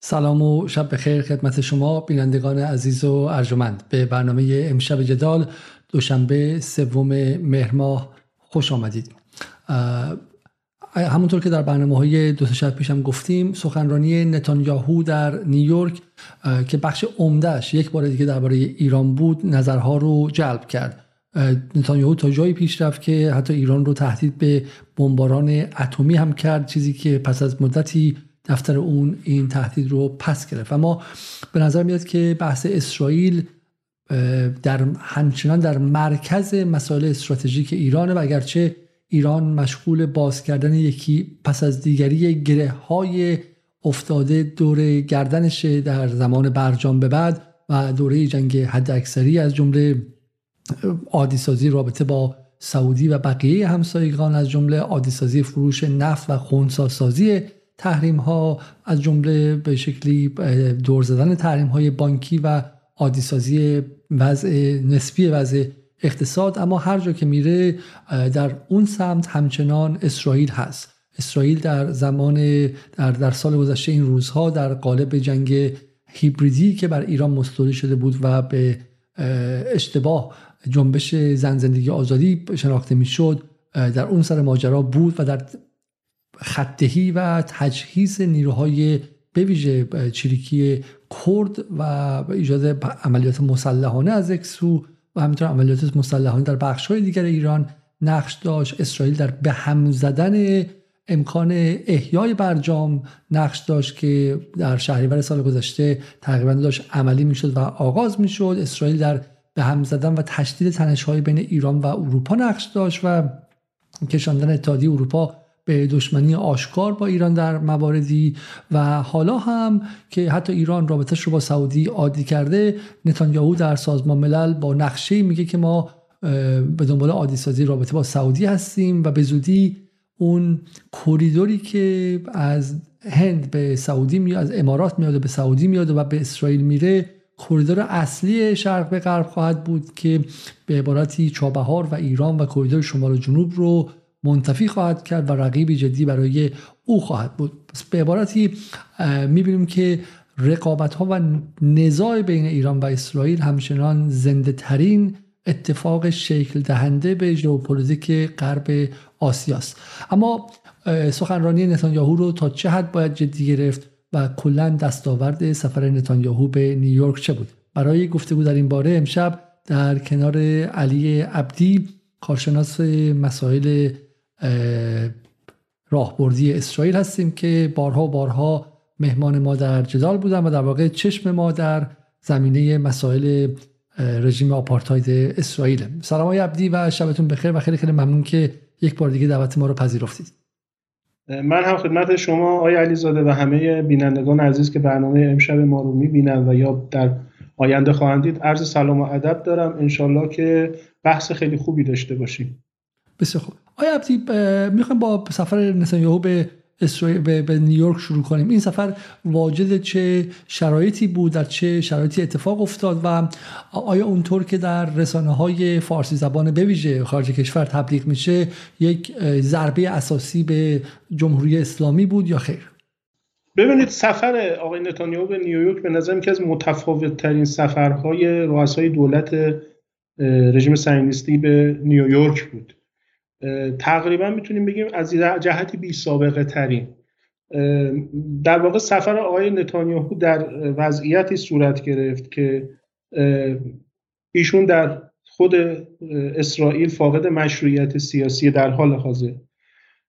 سلام و شب بخیر خدمت شما بینندگان عزیز و ارجمند. به برنامه امشب جدال دوشنبه سوم مهر ماه خوش آمدید. همونطور که در برنامه های دو شب پیشم گفتیم سخنرانی نتانیاهو در نیویورک که بخش عمدهش یک بار دیگه درباره ایران بود نظرها رو جلب کرد. نتانیاهو تا جایی پیش رفت که حتی ایران رو تهدید به بمباران اتمی هم کرد چیزی که پس از مدتی دفتر اون این تهدید رو پس گرفت. اما به نظر میاد که بحث اسرائیل در همچنان در مرکز مسائل استراتژیک ایرانه و اگرچه ایران مشغول باز کردن یکی پس از دیگری گره های افتاده دور گردنشه در زمان برجام به بعد و دوره جنگ حد اکثری از جمله عادی سازی رابطه با سعودی و بقیه همسایگان از جمله عادی سازی فروش نفت و خونساسازی تحریم ها از جمله به شکلی دور زدن تحریم های بانکی و عادی سازی وضع نسبی وضع اقتصاد اما هر جا که میره در اون سمت همچنان اسرائیل هست. اسرائیل در زمان در, در سال گذشته این روزها در قالب جنگ هیبریدی که بر ایران مستولی شده بود و به اشتباه جنبش زن زندگی آزادی شناخته می‌شد در اون سر ماجرا بود و در خطهی و تجهیز نیروهای بویژه چریکی کرد و ایجاد عملیات مسلحانه از یک سو و همینطور عملیات مسلحانه در بخش های دیگر ایران نقش داشت. اسرائیل در به هم زدن امکان احیای برجام نقش داشت که در شهریور سال گذشته تقریبا داشت عملی می‌شد و آغاز می‌شد. اسرائیل در به هم زدن و تشدید تنش های بین ایران و اروپا نقش داشت و کشاندن اتحادیه اروپا به دشمنی آشکار با ایران در مواردی و حالا هم که حتی ایران رابطش رو با سعودی عادی کرده نتانیاهو در سازمان ملل با نقشه میگه که ما به دنبال عادی سازی رابطه با سعودی هستیم و به زودی اون کوریدوری که از هند به سعودی میاد از امارات میاد و به سعودی میاد و به اسرائیل میره کوریدور اصلی شرق به غرب خواهد بود که به عبارتی چابهار و ایران و کوریدور شمال و جنوب رو منتفی خواهد کرد و رقیبی جدی برای او خواهد بود. به عبارتی می‌بینیم که رقابت ها و نزاع بین ایران و اسرائیل همچنان زنده ترین اتفاق شکل دهنده به ژئوپلیتیک غرب آسیاست. اما سخنرانی نتانیاهو رو تا چه حد باید جدی گرفت و کلا دستاورد سفر نتانیاهو به نیویورک چه بود؟ برای گفتگو در این باره امشب در کنار علی عبدی کارشناس مسائل راهبردی اسرائیل هستیم که بارها بارها مهمان ما در جدال بودن و در واقع چشم ما در زمینه مسائل رژیم آپارتاید اسرائیل. سلام های عبدی و شبتون بخیر و خیلی خیلی ممنون که یک بار دیگه دعوت ما رو پذیرفتید. من هم خدمت شما آقای علیزاده و همه بینندگان عزیز که برنامه امشب ما رو می‌بینن و یا در آینده خواهند دید عرض سلام و ادب دارم. انشالله که بحث خیلی خوبی داشته باشیم. بسیار خوب. آیا عبدی می‌خوایم با سفر نتانیاهو به به, به نیویورک شروع کنیم؟ این سفر واجد چه شرایطی بود؟ در چه شرایطی اتفاق افتاد؟ و آیا اونطور که در رسانه های فارسی زبان بویژه خارج کشور تبلیغ میشه یک ضربه اساسی به جمهوری اسلامی بود یا خیر؟ ببینید سفر آقای نتانیاهو به نیویورک به نظر که از متفاوت ترین سفرهای رؤسای دولت رژیم صهیونیستی به نیویورک بود. تقریبا می‌تونیم بگیم از جهتی بی سابقه ترین در واقع سفر آقای نتانیاهو در وضعیتی صورت گرفت که ایشون در خود اسرائیل فاقد مشروعیت سیاسی در حال حاضر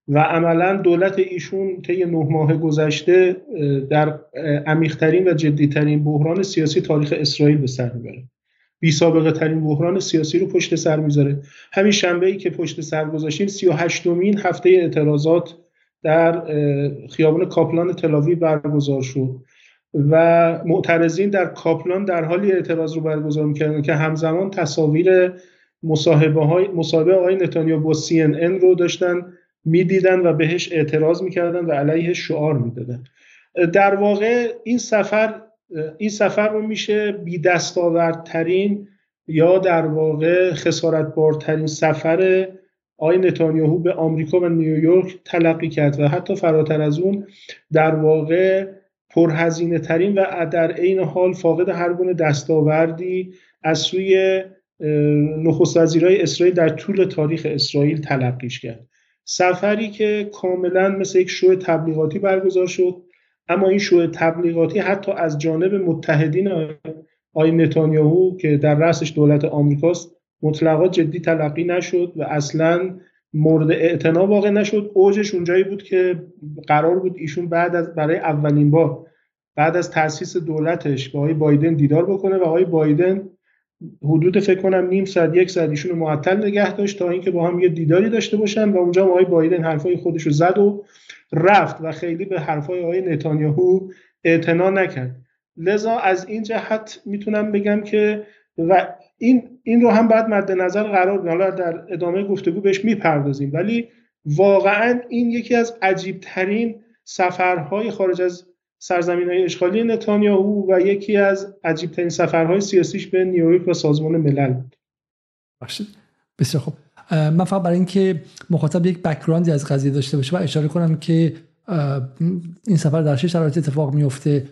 و عملا دولت ایشون طی نه ماه گذشته در عمیقترین و جدیترین بحران سیاسی تاریخ اسرائیل به سر می‌بره. بی سابقه ترین بحران سیاسی رو پشت سر می‌ذاره. همین شنبه ای که پشت سر گذاشتیم 38 مین هفته اعتراضات در خیابان کاپلان تلاوی برگزار شد و معترضین در کاپلان در حالی اعتراض رو برگزار می‌کردن که همزمان تصاویر مصاحبه های مصاحبه آقای نتانیاهو با CNN رو داشتن می‌دیدن و بهش اعتراض می‌کردن و علیه شعار می‌دادن. در واقع این سفر این سفر رو میشه بی دستاوردترین یا در واقع خسارتبارترین سفر آقای نتانیاهو به آمریکا و نیویورک تلقی کرد و حتی فراتر از اون در واقع پرهزینه ترین و در عین حال فاقد هر گونه دستاوردی از سوی نخست وزیرای اسرائیل در طول تاریخ اسرائیل تلقیش کرد. سفری که کاملا مثل یک شو تبلیغاتی برگزار شد. اما این شو تبلیغاتی حتی از جانب متحدین آی نتانیاهو که در رأسش دولت آمریکاست مطلقا جدی تلقی نشد و اصلا مورد اعتنا واقع نشد. اوجش اونجایی بود که قرار بود ایشون بعد از برای اولین بار بعد از تاسیس دولتش با آقای بایدن دیدار بکنه و آقای بایدن حدود فکر کنم نیم ساعت یک ساعت ایشون معطل نگه داشت تا اینکه با هم یه دیداری داشته باشن و اونجا آقای بایدن حرفای خودش رو زد و رفت و خیلی به حرفای آقای نتانیاهو اعتنا نکرد. لذا از این جهت می‌تونم بگم که و این این رو هم باید مد نظر قرار بدیم در ادامه گفتگو بهش می‌پردازیم. ولی واقعا این یکی از عجیب ترین سفرهای خارج از سرزمین های اشغالی نتانیاهو و یکی از عجیب ترین سفرهای سیاسیش به نیویورک و سازمان ملل بود. بسیار خوب. من فقط برای اینکه مخاطب یک بکگراندی از قضیه داشته باشه و اشاره کنم که این سفر در چه شرایط اتفاق میفته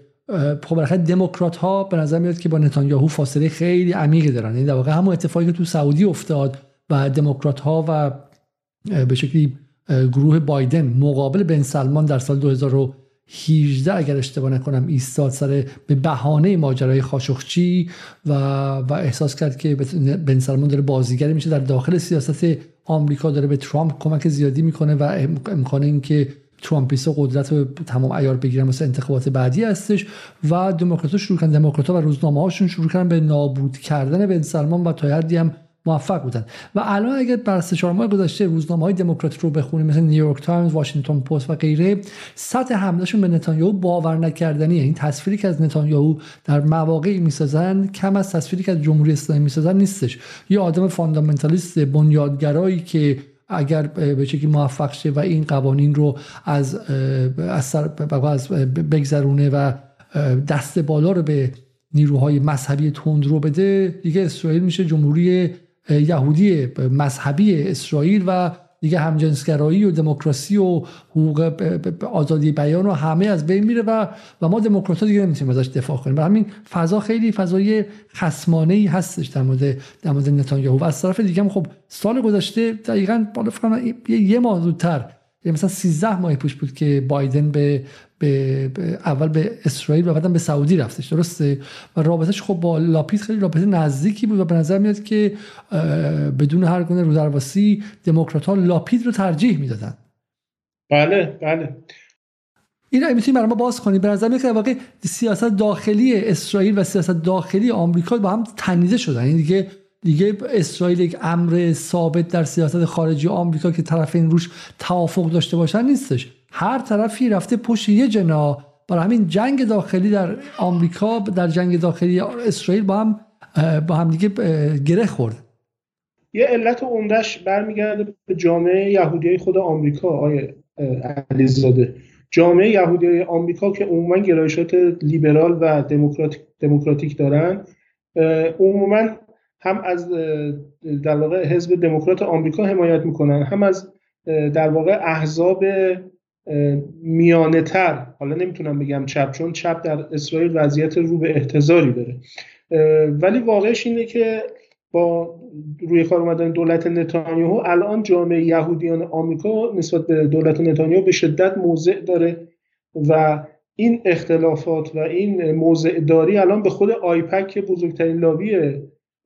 خب بالاخره دموکرات ها به نظر میاد که با نتانیاهو فاصله خیلی عمیقی دارن. یعنی در واقع همون اتفاقی که تو سعودی افتاد و دموکرات ها و به شکلی گروه بایدن مقابل بن سلمان در سال 2018 اگر اشتباه نکنم ایستاد سر به بهانه ماجرای خاشخچی و و احساس کرد که بن سلمان داره بازیگری میشه. در داخل سیاست آمریکا داره به ترامپ کمک زیادی می‌کنه و امکان اینکه ترامپیستا قدرت رو تمام ایار بگیرن مثل انتخابات بعدی هستش و دموکرات‌ها شروع کردن. دموکرات‌ها و روزنامه هاشون شروع کردن به نابود کردن بن سلمان و تا حدی هم موفق بودن. و الان اگر بر سه چهار ماه گذشته روزنامه های دموکرات رو بخونیم مثل نیویورک تایمز، واشنگتن پست و غیره سطح حملهشون به نتانیاهو باور نکردنیه این تصویری که از نتانیاهو در مواقعی می‌سازن کم از تصویری که از جمهوری اسلامی می‌سازن نیستش. یه آدم fundamentalist بنیادگرایی که اگر به شکلی موفق شه و این قوانین رو از از, از بگذرونه و دست بالا رو به نیروهای مذهبی تند رو بده دیگه اسرائیل میشه جمهوری یهودی مذهبی اسرائیل و دیگه همجنسگرایی و دموکراسی و حقوق آزادی بیان و همه از بین میره و و ما دموکرات دیگه نمی‌تونیم ازش دفاع کنیم. برای همین فضا خیلی فضای خصمانه ای هستش در مورد در مورد نتانیاهو. و از طرف دیگه هم خب سال گذشته دقیقاً بالا یه ماه زودتر یعنی مثلا 13 ماه پیش بود که بایدن به به, اول به اسرائیل و بعدم به سعودی رفتش درسته؟ و رابطش خب با لاپید خیلی رابطه نزدیکی بود و به نظر میاد که بدون هر گونه رودرواسی دموکرات ها لاپید رو ترجیح می‌دادن. بله بله. این رو می‌تونیم برای ما باز کنیم به نظر میاد که واقع سیاست داخلی اسرائیل و سیاست داخلی آمریکا با هم تنیده شدن. این دیگه دیگه اسرائیل یک امر ثابت در سیاست خارجی آمریکا که طرفین روش توافق داشته باشن نیستش. هر طرفی رفته پشت یه جنا. برای همین جنگ داخلی در آمریکا در جنگ داخلی اسرائیل با هم با هم دیگه گره خورد. یه علت عمدهش برمیگرده به جامعه یهودی خود آمریکا آقای علیزاده. جامعه یهودی آمریکا که عموما گرایشات لیبرال و دموکراتیک, دموکراتیک دارن عموما هم از در واقع حزب دموکرات آمریکا حمایت می‌کنن هم از در واقع احزاب میانه تر حالا نمی‌تونم بگم چپ چون چپ در اسرائیل وضعیت رو به احتضاری داره. ولی واقعش اینه که با روی کار اومدن دولت نتانیاهو الان جامعه یهودیان آمریکا نسبت به دولت نتانیاهو به شدت موضع داره و این اختلافات و این موضع داری الان به خود آیپک که بزرگترین لابی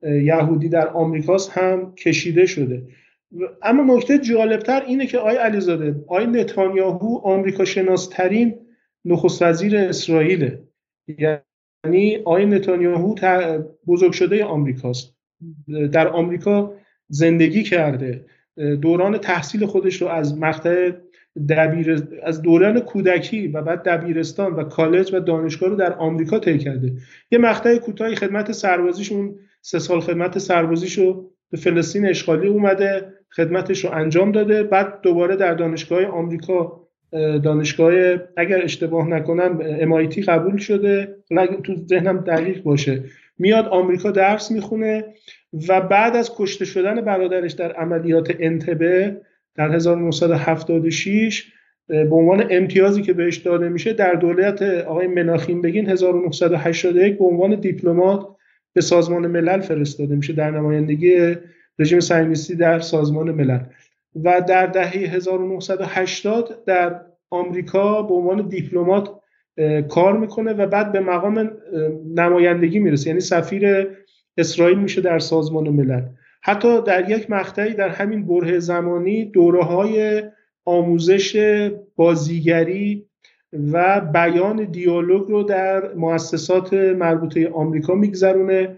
یهودی در آمریکاست هم کشیده شده. اما نکته جالبتر اینه که آی علیزاده آی نتانیاهو آمریکا شناسترین نخست وزیر اسرائیله. یعنی آی نتانیاهو بزرگ شده آمریکاست. در آمریکا زندگی کرده. دوران تحصیل خودش رو از مقطع دبیر از دوران کودکی و بعد دبیرستان و کالج و دانشگاه رو در آمریکا طی کرده. یه مقطع کوتاهی خدمت سربازیشون سه سال خدمت سربازیش رو به فلسطین اشغالی اومده خدمتش رو انجام داده. بعد دوباره در دانشگاه آمریکا دانشگاه اگر اشتباه نکنم MIT قبول شده. تو ذهنم دقیق باشه. میاد آمریکا درس می‌خونه و بعد از کشته شدن برادرش در عملیات انتبه در 1976 به عنوان امتیازی که بهش داده میشه در دولت آقای مناخیم بگین 1981 به عنوان دیپلمات به سازمان ملل فرستاده میشه در نمایندگی رژیم صهیونیستی در سازمان ملل. و در دهه 1980 در آمریکا به عنوان دیپلمات کار می‌کنه و بعد به مقام نمایندگی می‌رسه. یعنی سفیر اسرائیل میشه در سازمان ملل. حتی در یک مقطعی در همین بره زمانی دوره های آموزش بازیگری و بیان دیالوگ رو در مؤسسات مربوطه آمریکا میگذرونه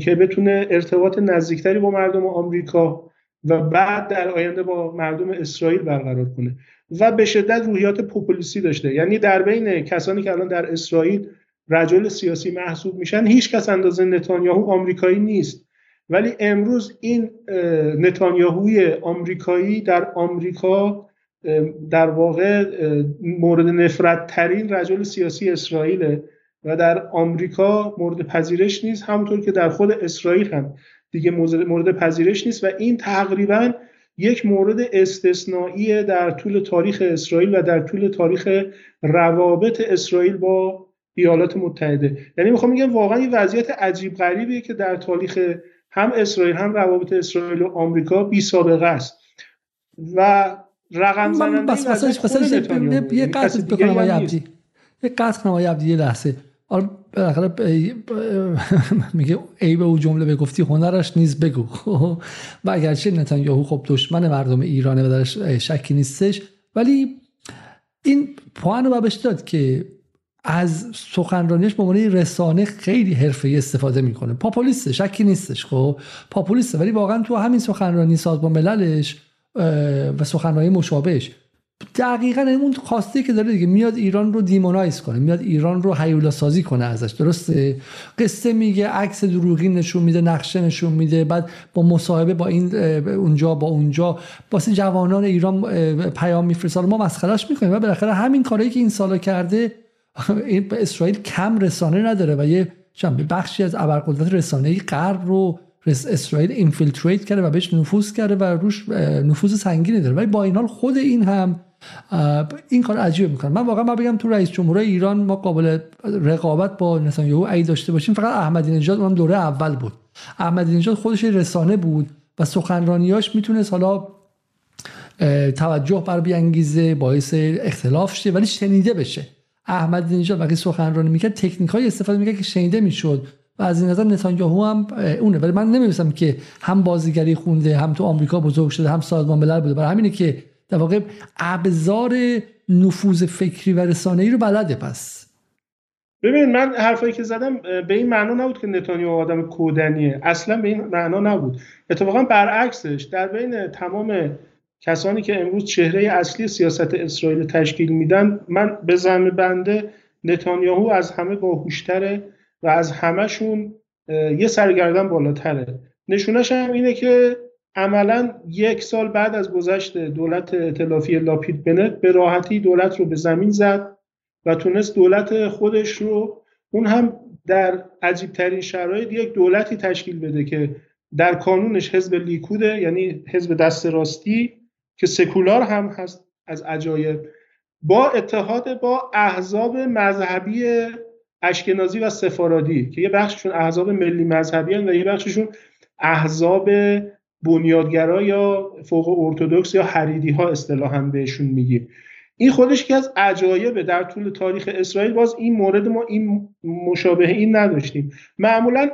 که بتونه ارتباط نزدیکتری با مردم آمریکا و بعد در آینده با مردم اسرائیل برقرار کنه. و به شدت روحیات پوپولیستی داشته. یعنی در بین کسانی که الان در اسرائیل رجل سیاسی محسوب میشن هیچ کس اندازه نتانیاهو آمریکایی نیست. ولی امروز این نتانیاهوی آمریکایی در آمریکا در واقع مورد نفرت ترین رجل سیاسی اسرائیل و در آمریکا مورد پذیرش نیست همونطور که در خود اسرائیل هم دیگه مورد پذیرش نیست و این تقریبا یک مورد استثنایی در طول تاریخ اسرائیل و در طول تاریخ روابط اسرائیل با ایالات متحده. یعنی می‌خوام بگم واقعا این وضعیت عجیب غریبیه که در تاریخ هم اسرائیل هم روابط اسرائیل و آمریکا بی سابقه است. و رقم زننده بس بس یه قصد بکنم آقای عبدی یه قصد کنم آقای عبدی یه لحظه. حالا بالاخره میگه ای به او جمله بگفتی هنرش نیز بگو. و اگرچه نتانیاهو خب دشمن مردم ایرانه و درش شکی نیستش ولی این پوان رو بهش داد که از سخنرانیش به عنوان رسانه خیلی حرفه‌ای استفاده می‌کنه. پاپولیسته شکی نیستش خب؟ پاپولیسته ولی واقعا تو همین سخنرانی سازمان مللش و سخنرانی مشابهش. دقیقا اون خواسته که داره دیگه میاد ایران رو دیمونایز کنه میاد ایران رو هیولا سازی کنه ازش درسته؟ قصه میگه عکس دروغی نشون میده نقشه نشون میده بعد با مصاحبه با این اونجا با اونجا واسه جوانان ایران پیام میفرسته. ما مسخرهش می‌کنیم و بالاخره همین کارهایی که این سالا کرده این اسرائیل کم رسانه نداره و یه بخشی از ابرقدرت رسانه غرب رو اسرائیل اینفیلتریت کرده و بهش نفوذ کرده و روش نفوذ سنگینی داره. ولی با این حال خود این هم این کار عجیب می‌کنه. من واقعا ما بگم تو رئیس جمهور ایران ما قابل رقابت با نتانیاهو ای داشته باشیم. فقط احمدی نژاد اونم دوره اول بود. احمدی نژاد خودش رسانه بود و سخنرانیاش می‌تونه حالا توجه بر بیانگیزه باعث اختلاف شه ولی شنیده بشه. احمدی نژاد وقتی سخنرانی می‌کرد تکنیک های استفاده می‌کرد که شنیده می‌شد. و از این نظر نتانیاهو هم اونه. ولی من نمی‌دونم که هم بازیگری خونده هم تو آمریکا بزرگ شده هم سازمان ملل بوده. برای همینه که در واقع ابزار نفوذ فکری و رسانه‌ای رو بلده پس. ببین من حرفایی که زدم به این معنا نبود که نتانیاهو آدم کودنیه. اصلا به این معنا نبود. اتفاقا برعکسش در بین تمام کسانی که امروز چهره اصلی سیاست اسرائیل تشکیل میدن من به زعم بنده نتانیاهو از همه باهوشتره. و از همهشون یه سرگردن بالاتره. نشونش هم اینه که عملا یک سال بعد از گذشت دولت اطلافی لاپید بنت به راحتی دولت رو به زمین زد و تونست دولت خودش رو اون هم در عجیبترین شرایط یک دولتی تشکیل بده که در کانونش حزب لیکوده یعنی حزب دست راستی که سکولار هم هست از عجایب. با اتحاد با احزاب مذهبی اشکنازی و سفارادی که یه بخششون احزاب ملی مذهبی و یه بخششون احزاب بنیادگرا یا فوق ارتودکس یا حریدی ها اصطلاحا بهشون میگیم. این خودش که از عجایبه در طول تاریخ اسرائیل. باز این مورد ما این مشابه این نداشتیم. معمولا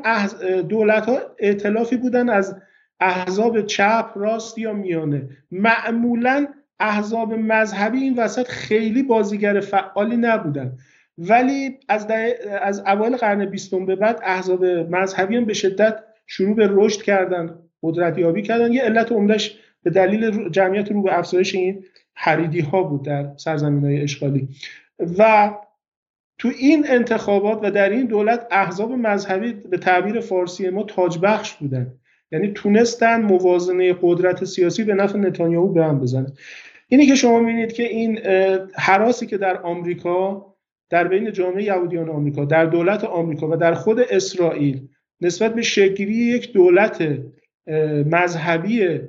دولت ها اعتلافی بودن از احزاب چپ راست یا میانه. معمولا احزاب مذهبی این وسط خیلی بازیگر فعالی نبودن. ولی از, از اوایل قرن بیستم به بعد احزاب مذهبی هم به شدت شروع به رشد کردن قدرت یابی کردن. یه علت عمدهش به دلیل جمعیت رو به افزایش این حریدی ها بود در سرزمین های اشغالی. و تو این انتخابات و در این دولت احزاب مذهبی به تعبیر فارسی ما تاج بخش بودن. یعنی تونستن موازنه قدرت سیاسی به نفع نتانیاهو به هم بزنن. اینی که شما می‌بینید که این حراسی که در آمریکا در بین جامعه یهودیان آمریکا در دولت آمریکا و در خود اسرائیل نسبت به شکلی یک دولت مذهبی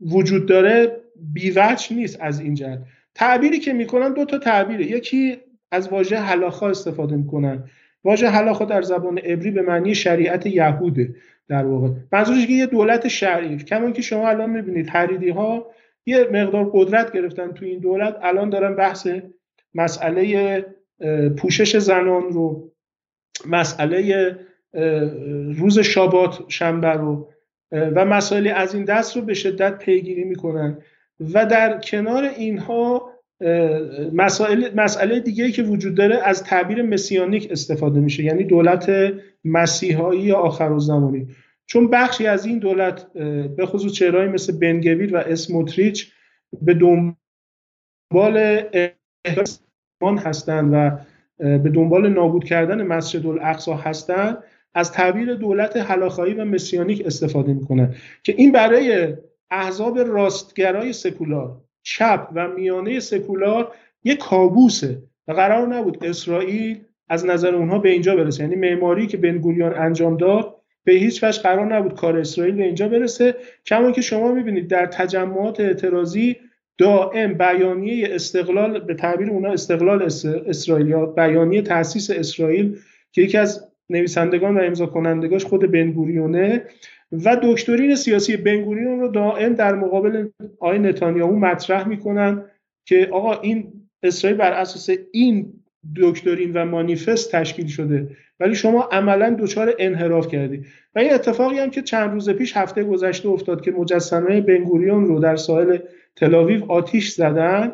وجود داره بیوچ نیست از این جهت. تعبیری که می‌کنن دو تا تعبیره. یکی از واژه هلاخا استفاده می‌کنن. واژه هلاخا در زبان عبری به معنی شریعت یهوده در واقع. منظورش که یه دولت شرعی. کما که شما الان می‌بینید حریدی ها یه مقدار قدرت گرفتن تو این دولت الان دارن بحث مسئله پوشش زنان رو مسئله روز شابات شنبه رو و مسائل از این دست رو به شدت پیگیری می‌کنن. و در کنار اینها مسائل مسئله دیگه که وجود داره از تعبیر مسیانیک استفاده میشه یعنی دولت مسیحایی یا آخر زمانی چون بخشی از این دولت به خصوص چهرهایی مثل بنگویر و اسموتریچ به دنبال هستند و به دنبال نابود کردن مسجد الاقصا هستند از تعبیر دولت حلاخایی و مسیانیک استفاده می‌کنن که این برای احزاب راستگرای سکولار چپ و میانه سکولار یک کابوسه و قرار نبود اسرائیل از نظر اونها به اینجا برسه. یعنی معماری که بنگوریان انجام داد به هیچ وجه قرار نبود کار اسرائیل به اینجا برسه. کما که شما می‌بینید در تجمعات اعتراضی دائم بیانیه استقلال به تعبیر اونا استقلال اسرائیل بیانیه تاسیس اسرائیل که یکی از نویسندگان و امضا کنندگاش خود بنگوریونه و دکترین سیاسی بنگوریون رو دائم در مقابل آقای نتانیاهو مطرح می‌کنن که آقا این اسرائیل بر اساس این دکترین و مانیفست تشکیل شده ولی شما عملا دچار انحراف کردی. و این اتفاقی هم که چند روز پیش هفته گذشته افتاد که مجسمه بنگوریون رو در ساحل تلاویو آتیش زدن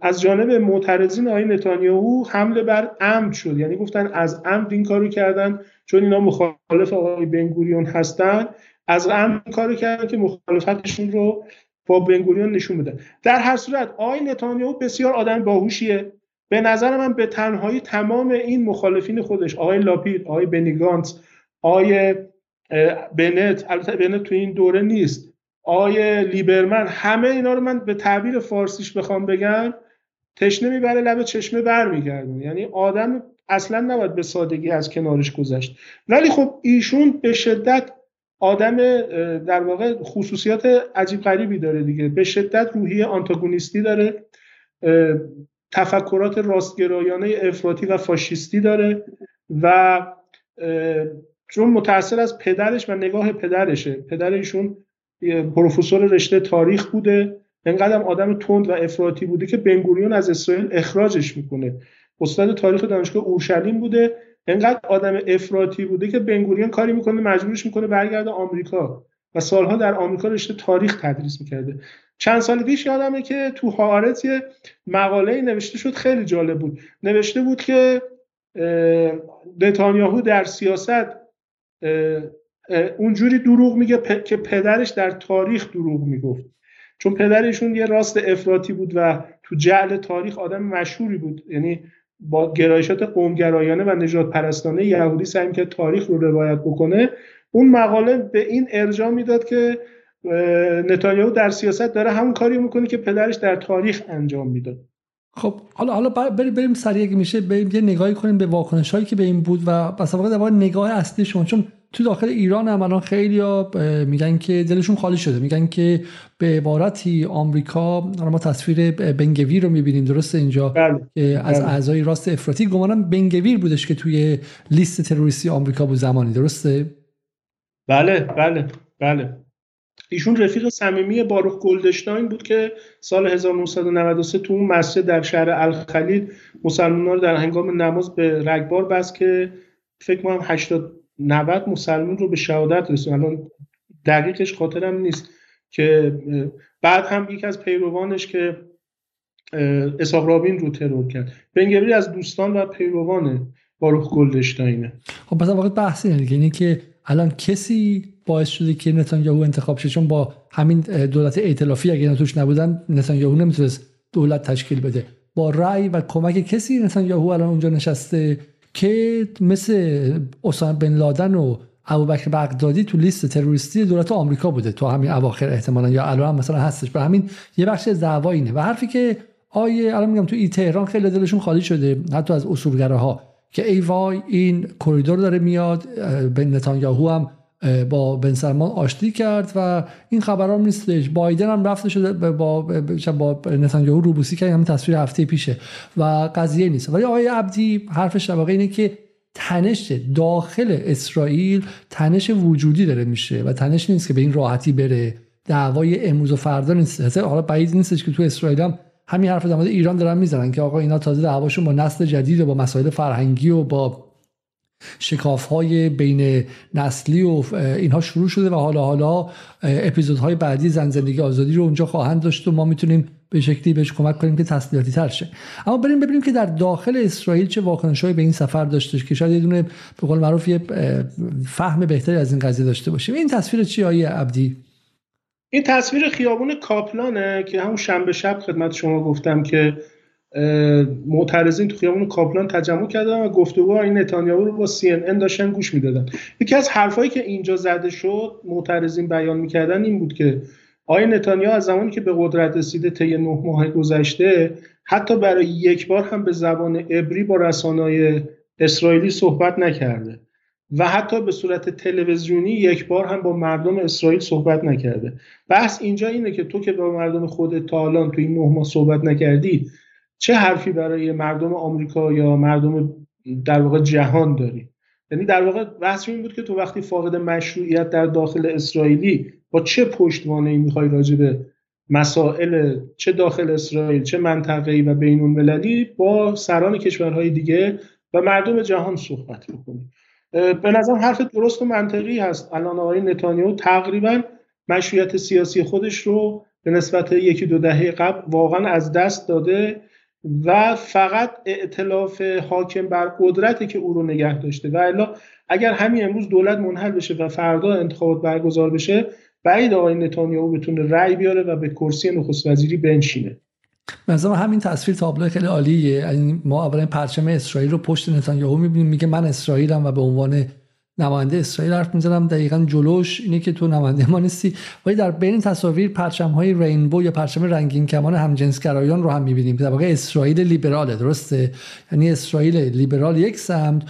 از جانب معترضین آقای نتانیاهو حمله بر عمد شد. یعنی گفتن از عمد این کارو کردن چون اینا مخالف آقای بنگوریون هستن. از عمد کارو کردن که مخالفتشون رو با بنگوریون نشون بدن. در هر صورت آقای نتانیاهو بسیار آدم باهوشیه. به نظر من به تنهایی تمام این مخالفین خودش آقای لاپید آقای بنیگانت آقای بنت البته بنت تو این دوره نیست. آقای لیبرمن همه اینا رو من به تعبیر فارسیش بخوام بگم تشنه می‌بره لب چشمه برمیگردون یعنی آدم اصلا نباید به سادگی از کنارش گذشت. ولی خب ایشون به شدت آدم در واقع خصوصیات عجیب غریبی داره دیگه. به شدت روحی آنتاگونیستی داره تفکرات راستگرایانه افراطی و فاشیستی داره و چون متأثر از پدرش و نگاه پدرشه. پدر ایشون پروفسور رشته تاریخ بوده انقدر آدم تند و افراطی بوده که بنگوریون از اسرائیل اخراجش می‌کنه. استاد تاریخ دانشگاه اورشلیم بوده انقدر آدم افراطی بوده که بنگوریون کاری می‌کنه مجبورش می‌کنه برگرده آمریکا و سالها در آمریکا رشته تاریخ تدریس می‌کرده. چند سال پیش یادمه که تو هارت یه مقاله نوشته شد خیلی جالب بود. نوشته بود که نتانیاهو در سیاست اونجوری دروغ میگه که پدرش در تاریخ دروغ می‌گفت. چون پدرشون یه راست افراطی بود و تو جعل تاریخ آدم مشهوری بود. یعنی با گرایشات قومگرایانه و نجات پرستانه یهودی سعی که تاریخ رو روایت بکنه. اون مقاله به این ارجاع می‌داد که نتانیاهو در سیاست داره همون کاری می‌کنه که پدرش در تاریخ انجام می‌داد خب حالا حالا بریم بریم سریع میشه بریم یه نگاهی کنیم به واکنش هایی که به این بود و بس در نگاه اصلی شما. چون تو داخل ایران هم الان خیلی میگن که دلشون خالی شده میگن که به عبارتی آمریکا ما تصویر بنگویر رو می‌بینیم درسته اینجا بله. که از بله. اعضای راست افراطی گمانم بنگویر بودش که توی لیست تروریستی آمریکا بود زمانی درسته بله بله بله ایشون رفیق صمیمی باروخ گلدشتاین بود که سال 1993 تو اون مسجد در شهر الخلیل مسلمان رو در هنگام نماز به رگبار بست که فکر کنم 80 90 مسلمان رو به شهادت رسون الان دقیقش خاطرم نیست که بعد هم یکی از پیروانش که اسحاق رابین رو ترور کرد. بنگویر از دوستان و پیروان باروخ گلدشتاینه خب مثلا واقع بحثی یعنی که الان کسی باعث شده که نتانیاهو انتخاب شه چون با همین دولت ائتلافی اگه اینا توش نبودن نتانیاهو نمی‌تونست دولت تشکیل بده. با رأی و کمک کسی نتانیاهو الان اونجا نشسته که مثل اسامه بن لادن و ابوبکر بغدادی تو لیست تروریستی دولت آمریکا بوده تو همین اواخر احتمالا یا الان هم مثلا هستش. به همین یه بخش دعوا اینه. و حرفی که آیه الان میگم تو ای تهران خیلی دلشون خالی شده حتی از اصولگراها که ای وای این کریدور داره میاد به نتانیاهو هم با بن سلمان آشتی کرد و این خبرام نیستش بایدن هم رفته شده با با نتانیاهو روبوسی کرد همین تصویر هفته پیشه و قضیه نیست. ولی آقای عبدی حرفش در اینه که تنش داخل اسرائیل تنش وجودی داره میشه و تنش نیست که به این راحتی بره. دعوای امروز و فردا نیست. حالا بعید نیستش که تو اسرائیل هم همین حرف در ایران دارن می‌زنن که آقا اینا تازه دعواشون با نسل جدید و با مسائل فرهنگی و با شکاف های بین نسلی و اینها شروع شده و حالا حالا اپیزودهای بعدی زن زندگی آزادی رو اونجا خواهند داشت و ما می‌تونیم به شکلی بهش کمک کنیم که تسلیحاتی تر شه. اما بریم ببینیم که در داخل اسرائیل چه واکنشهایی به این سفر داشتش که شاید یه دونه به قول معروف یه فهم بهتری از این قضیه داشته باشیم. این تصویر چی آیه عبدی؟ این تصویر خیابون کاپلانه که همون شنبه شب خدمت شما گفتم که معترضین تو خیابون کاپلان تجمع کردن و گفتگو این نتانیاهو رو با سی ان داشتن گوش می‌دادن. یکی از حرفایی که اینجا زده شد معترضین بیان می‌کردن این بود که آقای نتانیاهو از زمانی که به قدرت رسیده طی نه ماه گذشته حتی برای یک بار هم به زبان عبری با رسانه‌های اسرائیلی صحبت نکرده و حتی به صورت تلویزیونی یک بار هم با مردم اسرائیل صحبت نکرده. بحث اینجا اینه که تو که با مردم خودت تا الان تو این نه ماه صحبت نکردی چه حرفی برای مردم آمریکا یا مردم در واقع جهان داری؟ یعنی در واقع بحث این بود که تو وقتی فاقد مشروعیت در داخل اسرائیلی با چه پشتوانه ای می‌خوای راجع به مسائل چه داخل اسرائیل چه منطقه‌ای و بین المللی با سران کشورهای دیگه و مردم جهان صحبت بکنی؟ به نظر حرف درست و منطقی هست. الان آقای نتانیاهو تقریبا مشروعیت سیاسی خودش رو به نسبت یکی دو دهه قبل واقعا از دست داده. و فقط ائتلاف حاکم بر قدرتی که او رو نگه داشته. و الا اگر همین امروز دولت منحل بشه و فردا انتخابات برگزار بشه بعید آقای نتانیاهو بتونه رأی بیاره و به کرسی نخست وزیری بنشینه. مثلا همین تصویر تابلو خیلی عالیه. یعنی ما اولا پرچم اسرائیل رو پشت نتانیاهو می‌بینیم. میگه من اسرائیلم و به عنوان نماینده اسرائیل حرف می‌زنم دقیقا جلوش اینه که تو نماینده ما نیستی. ولی در بین تصاویر پرچم های رینبو یا پرچم رنگین کمان همجنسگرایان رو هم می‌بینیم. در واقع اسرائیل لیبراله درسته؟ یعنی اسرائیل لیبرال یک سمت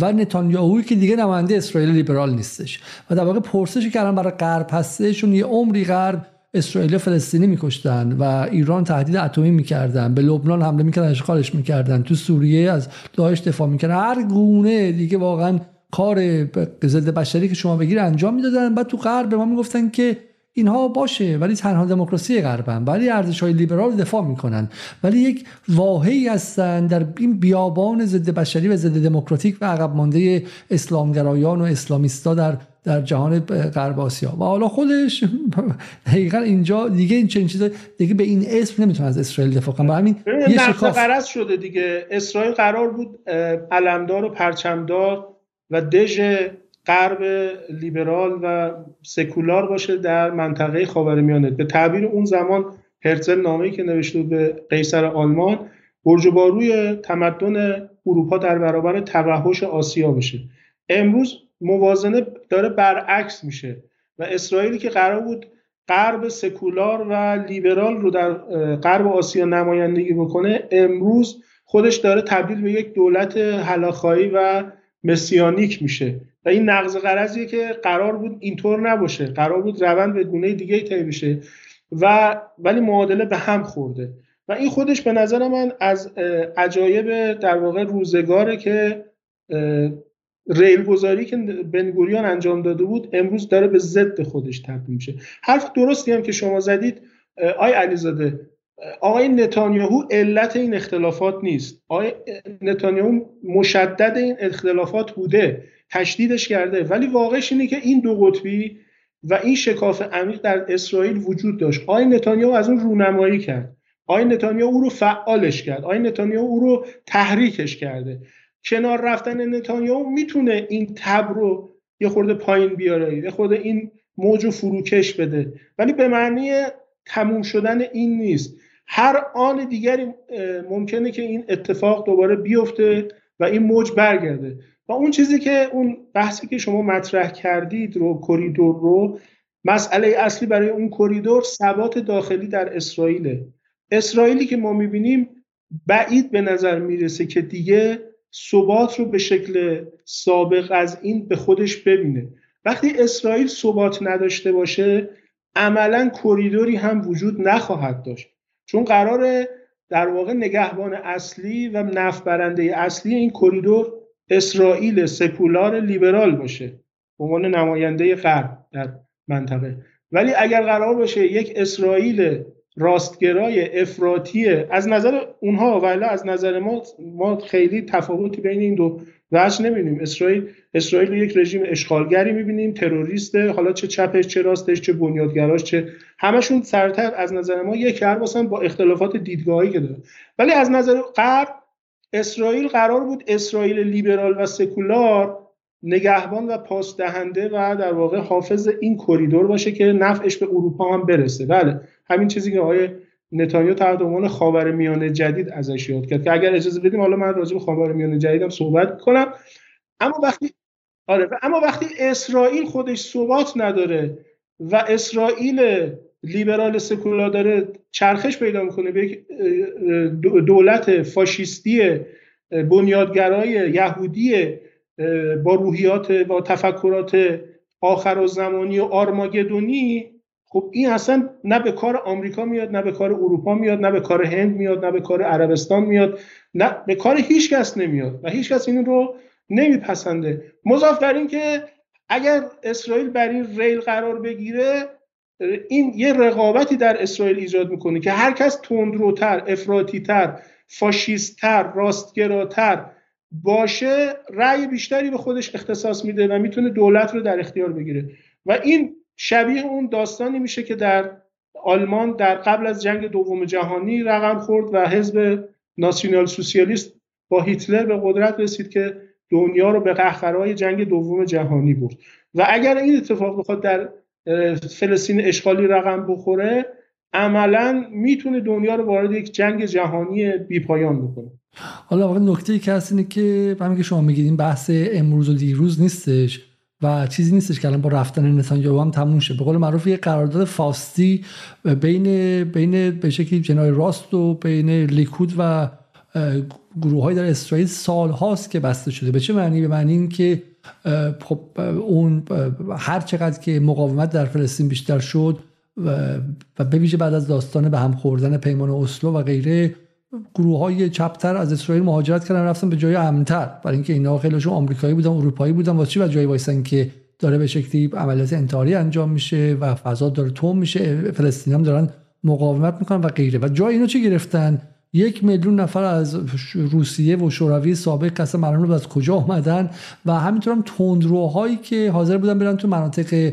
و نتانیاهویی که دیگه نماینده اسرائیل لیبرال نیستش. و در واقع پرسشی که برای غرب هستشون یه عمری غرب اسرائیل فلسطینی میکشتن و ایران تهدید اتمی می‌کردن به لبنان حمله می‌کردن اشغالش می‌کردن تو سوریه از داعش دفاع می‌کردن. هر گونه دیگه واقعا کار ضد بشری که شما بگیر انجام می‌دادن. بعد تو غرب به ما می‌گفتن که اینها باشه ولی تنها دموکراسی غربن. ولی ارزش های لیبرال دفاع می‌کنن. ولی یک واهی هستن در این بیابان ضد بشری و ضد دموکراتیک و عقب مانده اسلامگرایان و اسلامیستا در در جهان غرب آسیا. و حالا خودش دقیقا اینجا دیگه این چنین چیزا دیگه به این اسم نمی‌تونه از اسرائیل دفاع کنه همین یه شکاف شده دیگه. اسرائیل قرار بود علمدار و پرچمدار و دژ غرب لیبرال و سکولار باشه در منطقه خاورمیانه. به تعبیر اون زمان هرزل نامه‌ای که نوشته به قیصر آلمان برج باروی تمدن اروپا در برابر توحش آسیا بشه امروز موازنه داره برعکس میشه و اسرائیلی که قرار بود غرب سکولار و لیبرال رو در غرب آسیا نمایندگی بکنه امروز خودش داره تبدیل به یک دولت هلاخایی و مسیانیک میشه. و این نقض قرضیه که قرار بود اینطور نباشه. قرار بود روند به گونه دیگه طی بشه. و ولی معادله به هم خورده. و این خودش به نظر من از عجایب در واقع روزگاره که ریل گذاری که بنگوریان انجام داده بود امروز داره به ضد خودش تبدیل میشه. حرف درستی هم که شما زدید آی علیزاده آقای نتانیاهو علت این اختلافات نیست. آقای نتانیاهو مشدد این اختلافات بوده. تشدیدش کرده. ولی واقعش اینه که این دو قطبی و این شکاف عمیق در اسرائیل وجود داشت. آقای نتانیاهو از اون رونمایی کرد. آقای نتانیاهو او رو فعالش کرد. آقای نتانیاهو او رو تحریکش کرده. کنار رفتن نتانیاهو می‌تونه این تب رو یه خورده پایین بیاره یه خورده این موج فروکش بده. ولی به معنی تموم شدن این نیست. هر آن دیگری ممکنه که این اتفاق دوباره بیفته و این موج برگرده. و اون چیزی که اون بحثی که شما مطرح کردید رو کریدور رو مسئله اصلی برای اون کریدور ثبات داخلی در اسرائیله. اسرائیلی که ما می‌بینیم بعید به نظر می‌رسه که دیگه ثبات رو به شکل سابق از این به خودش ببینه. وقتی اسرائیل ثبات نداشته باشه عملا کریدوری هم وجود نخواهد داشت. چون قرار در واقع نگهبان اصلی و نفت برنده اصلی این کریدور اسرائیل سکولار لیبرال باشه. به عنوان نماینده غرب در منطقه. ولی اگر قرار باشه یک اسرائیل راستگرای افراطی از نظر اونها ولی از نظر ما ما خیلی تفاوتی بین این دو وجه نمی‌بینیم. اسرائیل اسرائیل یک رژیم اشغالگری می‌بینیم تروریست حالا چه چپش چه راستش چه بنیادگراش چه همشون سرتر از نظر ما یک هر با اختلافات دیدگاهی که داره ولی از نظر غرب اسرائیل قرار بود اسرائیل لیبرال و سکولار نگهبان و پاس دهنده و در واقع حافظ این کریدور باشه که نفعش به اروپا هم برسه. بله. همین چیزی که آقای نتانیاهو تحت عنوان خاور میانه جدید ازش یاد کرد که اگر اجازه بدیم حالا من راجع به خاور میانه جدیدم صحبت کنم. اما وقتی آره اما وقتی اسرائیل خودش ثبات نداره و اسرائیل لیبرال سکولار داره چرخش پیدا می‌کنه به یک دولت فاشیستی بنیادگرای یهودی با روحیات با تفکرات آخر و زمانی و آرماگدونی خب این اصلا نه به کار آمریکا میاد نه به کار اروپا میاد نه به کار هند میاد نه به کار عربستان میاد نه به کار هیچ کس نمیاد و هیچ کس این رو نمیپسنده. مضاف بر این که اگر اسرائیل بر این ریل قرار بگیره این یه رقابتی در اسرائیل ایجاد می‌کنه که هر کس تندروتر افراطیتر فاشیستتر راستگراتر باشه رأی بیشتری به خودش اختصاص میده و می‌تونه دولت رو در اختیار بگیره. و این شبیه اون داستانی میشه که در آلمان در قبل از جنگ دوم جهانی رقم خورد و حزب ناسیونال سوسیالیست با هیتلر به قدرت رسید که دنیا رو به قهقرای جنگ دوم جهانی برد. و اگر این اتفاق بخواد در فلسطین اشغالی رقم بخوره عملا می‌تونه دنیا رو وارد یک جنگ جهانی بیپایان بکنه. حالا واقعا نکته ای که هست اینه که همین که شما میگید این بحث امروز و دیروز نیستش. و چیزی نیستش که الان با رفتن نتانیاهو هم تموم شه. به قول معروف یه قرارداد فاستی بین بین به شکلی جنای راست و بین لیکود و گروه های در اسرائیل سال هاست که بسته شده. به چه معنی؟ به معنی این که خب اون هر چقدر که مقاومت در فلسطین بیشتر شد و به بعد از داستان به هم خوردن پیمان اسلو و غیره گروه های چپتر از اسرائیل مهاجرت کردن رفتن به جای امنتر. برای اینکه اینا خیلیشون آمریکایی بودن اروپایی بودن. واسه چی و جایی وایسن که داره به شکلی عملیات انتحاری انجام میشه و فضا داره توم میشه؟ فلسطین هم دارن مقاومت می‌کنن و غیره. و جای اینو چی گرفتن؟ یک میلیون نفر از روسیه و شوروی سابق قسم معلوم از کجا آمدن و همینطور هم تندروهایی که حاضر بودن برن تو مناطق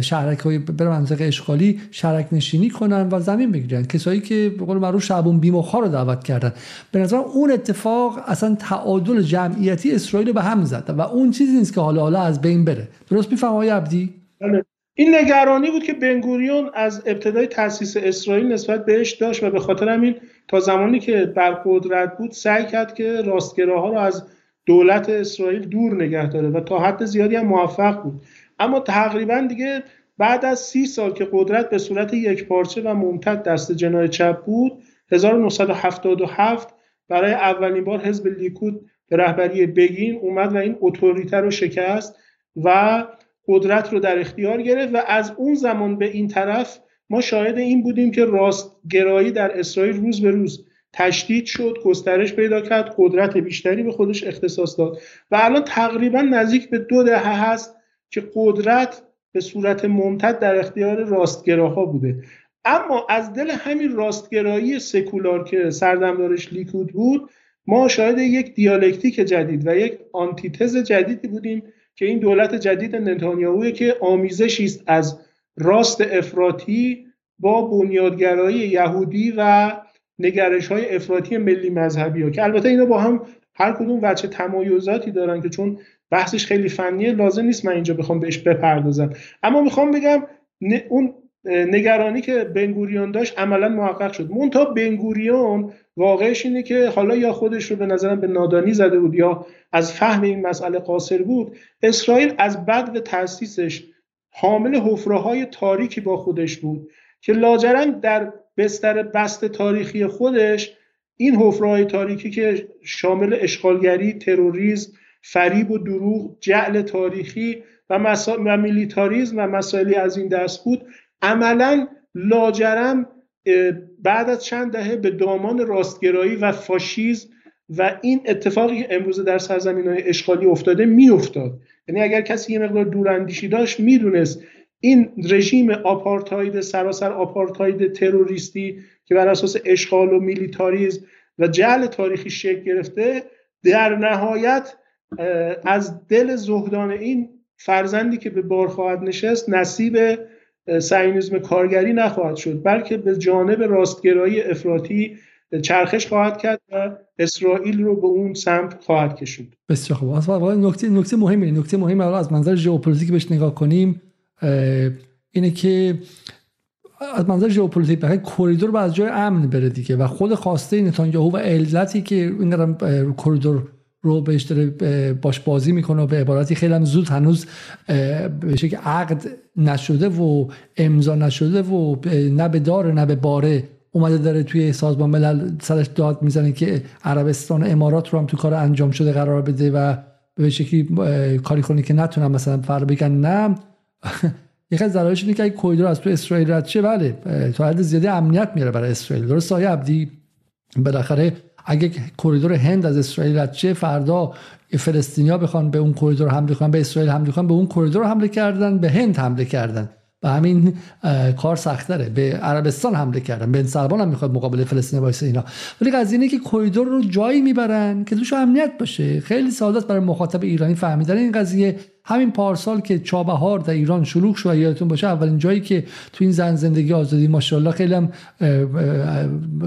شهرک های برن منطقه اشغالی شهرک نشینی کنن و زمین بگیرن. کسایی که به قول معروف شعبون بیمخا رو دعوت کردن. به نظر اون اتفاق اصلا تعادل جمعیتی اسرائیل به هم زد و اون چیزی نیست که حالا حالا از بین بره. درست میفهم آقای عبدی؟ بله. این نگرانی بود که بنگوریون از ابتدای تاسیس اسرائیل نسبت بهش داشت و به خاطر همین تا زمانی که بر قدرت بود سعی کرد که راستگراها رو از دولت اسرائیل دور نگه داره و تا حد زیادی هم موفق بود. اما تقریبا دیگه بعد از سی سال که قدرت به صورت یک پارچه و ممتد دست جنای چپ بود 1977 برای اولین بار حزب لیکود به رهبری بگین اومد و این اتوریته رو شکست و قدرت رو در اختیار گرفت و از اون زمان به این طرف ما شاهد این بودیم که راستگرایی در اسرائیل روز به روز تشدید شد گسترش پیدا کرد قدرت بیشتری به خودش اختصاص داد و الان تقریبا نزدیک به دو دهه هست که قدرت به صورت ممتد در اختیار راستگراها بوده. اما از دل همین راستگرایی سکولار که سردمدارش لیکود بود ما شاهد یک دیالکتیک جدید و یک آنتیتز جدیدی بودیم که این دولت جدید نتانیاهوی که آمیزشی است از راست افراطی با بنیادگرایی یهودی و نگرش های افراطی ملی مذهبی ها که البته اینا با هم هر کدوم وچه تمایزاتی دارن که چون بحثش خیلی فنیه لازم نیست من اینجا بخوام بهش بپردازم. اما می‌خوام بگم اون نگرانی که بنگوریون داشت عملا محقق شد. مونتا بنگوریون واقعش اینه که حالا یا خودش رو به نظرم به نادانی زده بود یا از فهم این مسئله قاصر بود اسرائیل از بد به تاسیسش حامل حفره های تاریکی با خودش بود که لاجرم در بستر بست تاریخی خودش این حفره های تاریکی که شامل اشغالگری تروریسم فریب و دروغ جعل تاریخی و, مسا... و میلیتاریزم و مسائلی از این دست بود. عملا لاجرم بعد از چند دهه به دامان راستگرایی و فاشیزم و این اتفاقی که امروز در سرزمین های اشغالی افتاده میافتاد. یعنی اگر کسی یه مقدار دوراندیشی داشت می‌دونست این رژیم آپارتاید سراسر آپارتاید تروریستی که بر اساس اشغال و میلیتاریزم و جعل تاریخی شکل گرفته در نهایت از دل زهدان این فرزندی که به بار خواهد نشست نصیب سعینیزم کارگری نخواهد شد بلکه به جانب راستگرایی افراطی چرخش خواهد کرد و اسرائیل رو به اون سمت خواهد کشید. بسیار خوب. اصلا نکته نکته مهمه. نکته مهمه از منظر ژئوپلیتیک بهش نگاه کنیم اینه که از منظر ژئوپلیتیک بخاطر کریدور رو از جای امن بره دیگه و خود خواسته نتانیاهو و علتی که این کریدور رو داره باش بازی می‌کنه و به عبارتی خیلی هم زود هنوز به که عقد نشده و امضا نشده و نه به داره نه به باره اومده داره توی سازمان ملل سرش داد می‌زنه که عربستان و امارات رو هم تو کار انجام شده قرار بده و به شکلی کاری کنه که نتونم مثلا فر بگن نه. یک از ضررش اینه که اگه از تو اسرائیل رد شه بله تا حد زیادی امنیت میره برای اسرائیل. درست سایه عبدی بالاخره اگه کریدور هند از اسرائیل رد شه فردا فلسطینیا بخوان به اون کریدور حمله کنن به اسرائیل حمله کنن به اون کریدور حمله کردن به هند حمله کردن. و همین کار سختره. به عربستان حمله کردن. به سربان هم می‌خواد مقابل فلسطین وایسه اینا. ولی قضیه اینه که کریدور رو جایی می‌برن که توش امنیت باشه. خیلی ساده برای مخاطب ایرانی فهمیدن این قضیه. همین پارسال که چابهار در ایران شلوغ شد یادتون باشه اولین جایی که تو این زن زندگی آزادی ماشاءالله خیلی هم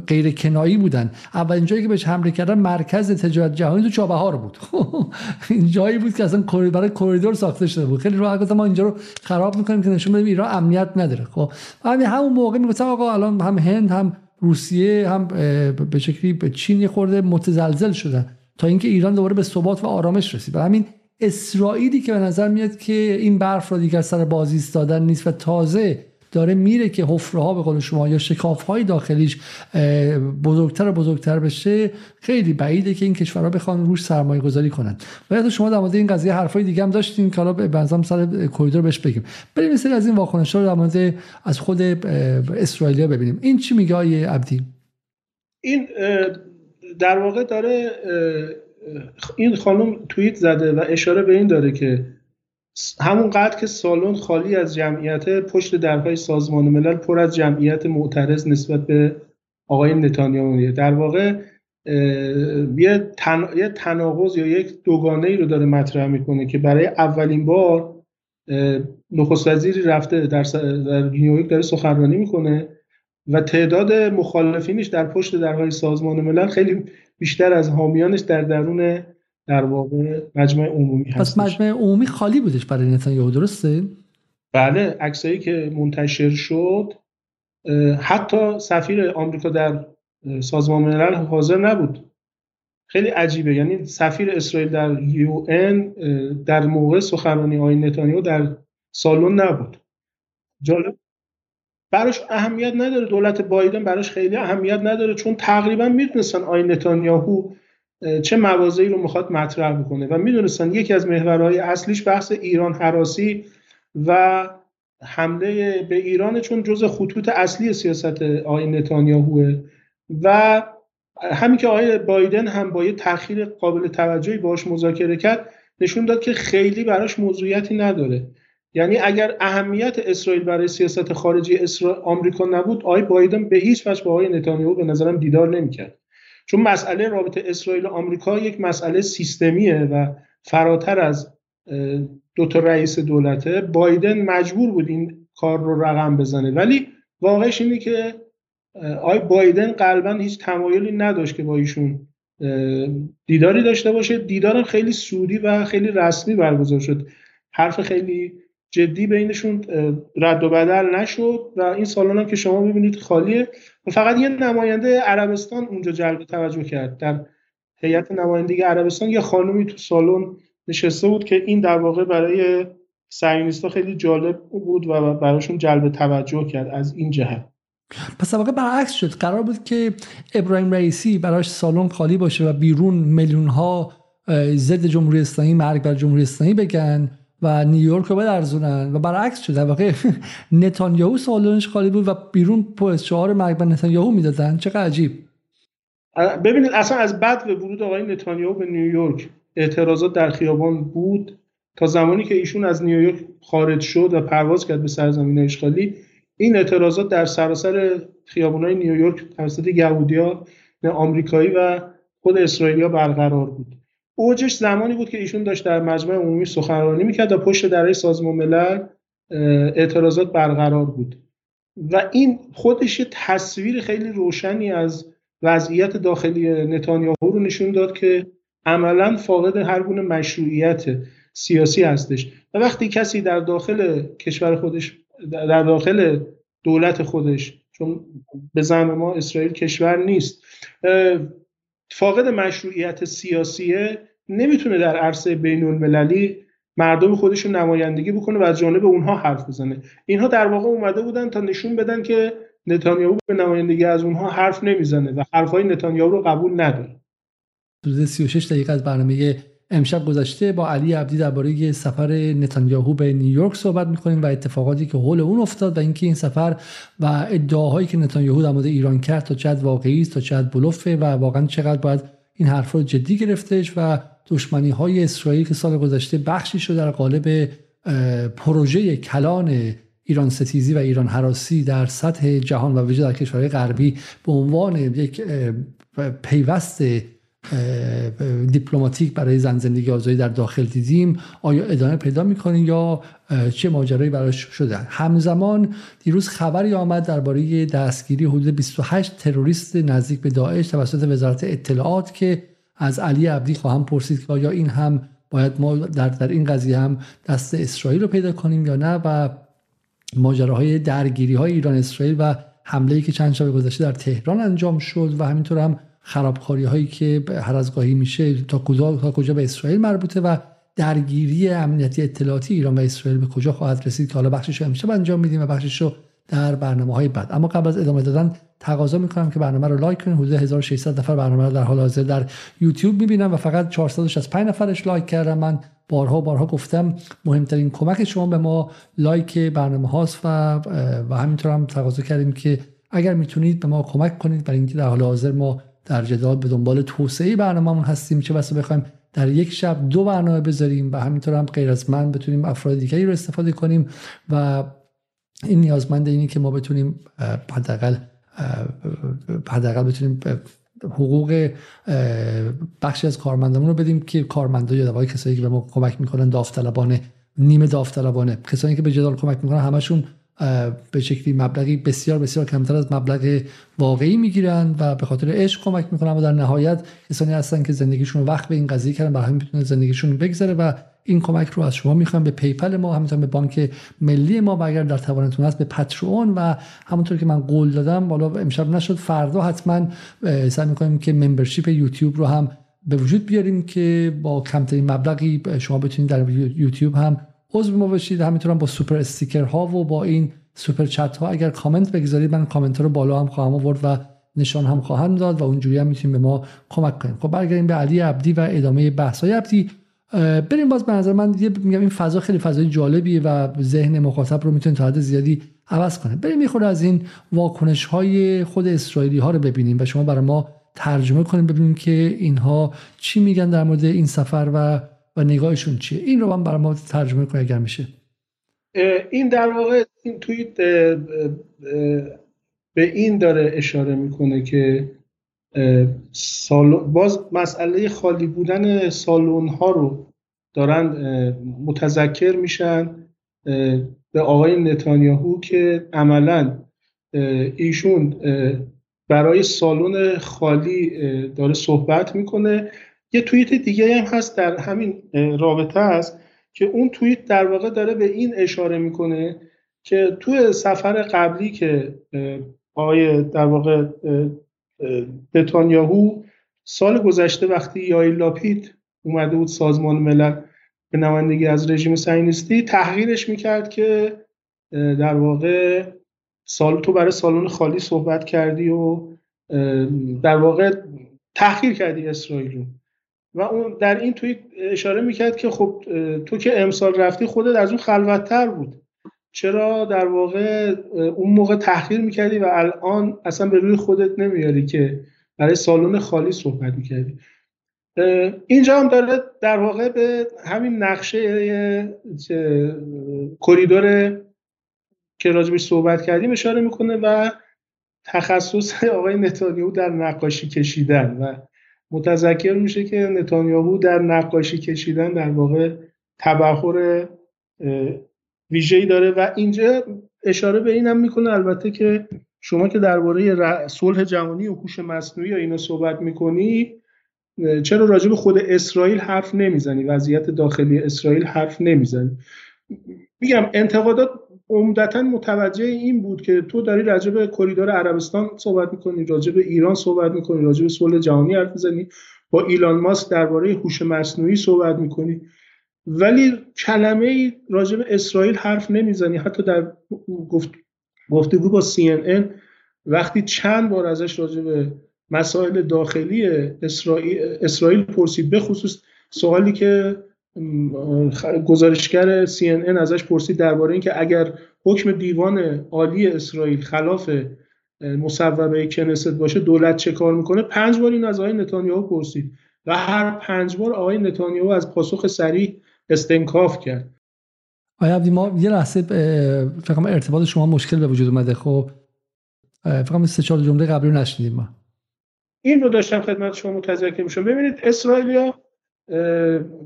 غیر کنایی بودن. اولین جایی که بهش حمله کردن مرکز تجارت جهانی تو چابهار بود. این جایی بود که اصلا برای کریدور ساخته شده بود. خیلی راحت گفتم ما اینجا رو خراب می‌کنیم که نشون بدیم ایران امنیت نداره. خب همین همون موقع می‌گفتم آقا الان هم هند هم روسیه هم به شکلی به چین خورده متزلزل شدن. تا اینکه ایران دوباره به ثبات و آرامش رسید. و همین اسرائیلی که به نظر میاد که این برف را دیگر سر بازی ایستادن نیست و تازه داره میره که حفره ها به قول شما یا شکاف های داخلیش بزرگتر و بزرگتر بشه خیلی بعیده که این کشورها بخوان روش سرمایه گذاری کنن. و شما در مورد این قضیه حرفای دیگه هم داشتین که حالا بنظرم سر کوریدور بهش بگیم. بریم مثل از این واکنش رو در مورد از خود اسرائیلیا ببینیم. این چی میگه آیه عبدی؟ این در واقع داره این خانم توییت زده و اشاره به این داره که همون قدر که سالن خالی از جمعیت پشت درهای سازمان ملل پر از جمعیت معترض نسبت به آقای نتانیاهو. در واقع یه, تن... تناقض یا یک دوگانه ای رو داره مطرح می‌کنه که برای اولین بار نخست وزیری رفته در, در نیویورک داره سخنرانی می‌کنه و تعداد مخالفینش در پشت درهای سازمان ملل خیلی بیشتر از حامیانش در درون در واقع مجمع عمومی هست پس مجمع عمومی خالی بودش برای نتانیاهو درسته؟ بله عکسایی که منتشر شد حتی سفیر آمریکا در سازمان ملل حاضر نبود. خیلی عجیبه یعنی سفیر اسرائیل در یو در موقع سخنرانی آقای نتانیاهو در سالن نبود. جالب براش اهمیت نداره. دولت بایدن براش خیلی اهمیت نداره چون تقریبا می‌دونستن آی نتانیاهو چه موازی رو می‌خواد مطرح بکنه و می‌دونستن یکی از محورهای اصلیش بحث ایران حراسی و حمله به ایران چون جز خطوط اصلی سیاست آقای نتانیاهوه. و همین که آقای بایدن هم با یه تاخیر قابل توجهی باش مذاکره کرد نشون داد که خیلی براش موضوعیتی نداره. یعنی اگر اهمیت اسرائیل برای سیاست خارجی اسرائیل آمریکا نبود آقای بایدن به هیچ وجه با آقای نتانیاهو به نظرم دیدار نمی‌کرد. چون مسئله رابطه اسرائیل و آمریکا یک مسئله سیستمیه و فراتر از دو تا رئیس دولته. بایدن مجبور بود این کار رو رقم بزنه. ولی واقعش اینه که آقای بایدن قلبا هیچ تمایلی نداشت که با ایشون دیداری داشته باشه. دیدارم خیلی سودی و خیلی رسمی برگزار شد. حرف خیلی جدی بینشون رد و بدل نشد و این سالن هم که شما می‌بینید خالیه. و فقط یه نماینده عربستان اونجا جلب توجه کرد. در هیئت نمایندگی عربستان یه خانومی تو سالن نشسته بود که این در واقع برای سعیونیستا خیلی جالب بود و براشون جلب توجه کرد از این جهت. پس واقع برعکس شد. قرار بود که ابراهیم رئیسی براش سالن خالی باشه و بیرون میلیون ها ضد جمهوری اسلامی مرگ بر جمهوری اسلامی بگن. و نیویورک رو ارزونن و برعکس شده واقع نتانیاهو سالنش خالی بود و بیرون پست شعار مرگ بر نتانیاهو می‌دادن. چقدر عجیب. ببینید اصلا از بعد به ورود آقای نتانیاهو به نیویورک اعتراضات در خیابان بود. تا زمانی که ایشون از نیویورک خارج شد و پرواز کرد به سرزمین اشغالی این اعتراضات در سراسر خیابان‌های نیویورک توسط یهودیا آمریکایی و خود اسرائیلیا برقرار بود. اوجش زمانی بود که ایشون داشت در مجمع عمومی سخنرانی می‌کرد و پشت درای سازمان ملل اعتراضات برقرار بود. و این خودش یه تصویر خیلی روشنی از وضعیت داخلی نتانیاهو رو نشون داد که عملا فاقد هر گونه مشروعیت سیاسی هستش. و وقتی کسی در داخل کشور خودش در داخل دولت خودش چون به زعم ما اسرائیل کشور نیست فاقد مشروعیت سیاسیه نمی‌تونه در عرصه بین المللی مردم خودش رو نمایندگی بکنه و از جانب اونها حرف بزنه. اینها در واقع اومده بودن تا نشون بدن که نتانیاهو به نمایندگی از اونها حرف نمی‌زنه و حرفهای نتانیاهو رو قبول نداره. حدود 36 دقیقه از برنامه امشب گذشته با علی عبدی درباره سفر نتانیاهو به نیویورک صحبت می‌کنیم و اتفاقاتی که حول اون افتاد و اینکه این سفر و ادعاهایی که نتانیاهو در مورد ایران کرد تا چقدر واقعی است تا چقدر بلوفه و واقعا چقدر باید این حرف رو جدی گرفتش و دشمنی های اسرائیل که سال گذشته بخشی شد در قالب پروژه کلان ایران ستیزی و ایران حراسی در سطح جهان و وجود در کشورهای غربی به عنوان یک پیوست دیپلماتیک برای زن زندگی آزادی در داخل دیدیم آیا ادامه پیدا می‌کنیم یا چه ماجرایی براش شده؟ همزمان دیروز خبری آمد درباره دستگیری حدود 28 تروریست نزدیک به داعش توسط وزارت اطلاعات که از علی عبدی خواهم پرسید که آیا این هم باید ما در, در این قضیه هم دست اسرائیل رو پیدا کنیم یا نه و ماجراهای درگیری های ایران اسرائیل و حمله که چند شب گذشته در تهران انجام شد و همینطور هم خرابکاری هایی که هر از گاهی میشه تا کجا تا کجا به اسرائیل مربوطه و درگیری امنیتی اطلاعاتی ایران و اسرائیل به کجا خواهد رسید که حالا بخشش رو امشب انجام میدیم و بخشش رو در برنامه های بعد. اما قبل از ادامه دادن تقاضا می‌کنم که برنامه رو لایک کنید. حدود 1600 نفر برنامه رو در حال حاضر در یوتیوب می‌بینن و فقط 465 نفرش لایک کردم من بارها بارها گفتم مهمترین کمک شما به ما لایک برنامه هاست و و همینطور هم تقاضا کردیم که اگر می‌تونید به ما کمک کنید. برای اینکه در حال حاضر ما در جدال به دنبال توسعه برنامه‌مون هستیم. چه بسا بخوایم در یک شب دو برنامه بذاریم و همینطور هم غیر از من بتونیم افراد دیگری رو استفاده کنیم و این نیازمند اینی که ما بتونیم حداقل حداقل بتونیم حقوق بخشی از کارمندمون رو بدیم که کارمندا یا دوای کسایی که به ما کمک می‌کنن داوطلبانه نیمه داوطلبانه. کسانی که به جدال کمک می‌کنن همشون به شکلی مبلغی بسیار بسیار کمتر از مبلغ واقعی می‌گیرن و به خاطر عشق کمک می‌کنن. و در نهایت کسانی هستن که زندگیشون وقت به این قضیه کردن برای همین می‌تونه زندگیشون بگذره و این کمک رو از شما می‌خوام. به PayPal ما همینطور به بانک ملی ما و اگر در توانتون هست به Patreon و همونطور که من قول دادم بالا امشب نشد فردا حتما سعی می‌کنیم که membership یوتیوب رو هم به وجود بیاریم که با کمترین مبلغی شما بتونید در یوتیوب هم عضو ما بشید. همینطور هم با super sticker ها و با این super chat ها اگر کامنت بگذارید من کامنت رو بالا هم خواهم آورد و نشان هم خواهم داد و اونجوری هم می‌تونیم به ما کمک کنیم. خب برگردیم به علی عبدی و ادامه بحث های عبدی. بریم باز به نظر من میگم این فضا خیلی فضای جالبیه و ذهن مخاطب رو می‌تونه تا حد زیادی عوض کنه. بریم می‌خوره از این واکنش های خود اسرائیلی ها رو ببینیم و شما برای ما ترجمه کنیم ببینیم که اینها چی میگن در مورد این سفر و و نگاهشون چیه. این رو من برای ما ترجمه کنه اگر میشه. این در واقع این توییت به این داره اشاره می‌کنه که باز مسئله خالی بودن سالن ها رو دارن متذکر میشن به آقای نتانیاهو که عملا ایشون برای سالن خالی داره صحبت می‌کنه. یه توییت دیگه هم هست در همین رابطه است که اون توییت در واقع داره به این اشاره می‌کنه که توی سفر قبلی که آقای در واقع نتانیاهو سال گذشته وقتی یای لاپید اومده بود سازمان ملل به نمایندگی از رژیم صهیونیستی تحقیرش می‌کرد که در واقع سال تو برای سالن خالی صحبت کردی و در واقع تحقیر کردی اسرائیل رو. و اون در این توی اشاره می‌کرد که خب تو که امسال رفتی خودت از اون خلوتتر بود. چرا در واقع اون موقع تحقیر می‌کردی و الان اصلا به روی خودت نمیاری که برای سالن خالی صحبت می‌کردی؟ اینجا هم داره در واقع به همین نقشه کریدور که راجبش صحبت کردیم اشاره می‌کنه و تخصص آقای نتانیاهو در نقاشی کشیدن و متذکر میشه که نتانیاهو در نقاشی کشیدن در واقع تبخور ویژه‌ای داره و اینجا اشاره به اینم می‌کنه البته که شما که درباره صلح جهانی و هوش مصنوعی یا اینا صحبت می‌کنی چرا راجع به خود اسرائیل حرف نمی‌زنی؟ وضعیت داخلی اسرائیل حرف نمی‌زنی؟ میگم انتقادات عمدتا متوجه این بود که تو داری راجع به کریدور عربستان صحبت می‌کنی راجع به ایران صحبت می‌کنی راجع به صلح جهانی حرف می‌زنی با ایلان ماسک درباره هوش مصنوعی صحبت می‌کنی. ولی کلمه ای راجع به اسرائیل حرف نمی‌زنی. حتی در گفت گفتگو با CNN وقتی چند بار ازش راجع به مسائل داخلی اسرائیل, اسرائیل پرسید به خصوص سوالی که گزارشگر CNN ازش پرسید درباره اینکه اگر حکم دیوان عالی اسرائیل خلاف مصوبه کنست باشه دولت چه کار می‌کنه؟ پنج بار این از آقای نتانیاهو پرسید و هر پنج بار آقای نتانیاهو از پاسخ سریع استنکاف کرد. آیا عبدی ما یه لحظه فکر ارتباط شما مشکل به وجود اومده. خب فکر سه چهار جمله قبلی رو نشنیدیم ما. این رو داشتم خدمت شما متذکر میشم. ببینید اسرائیلیا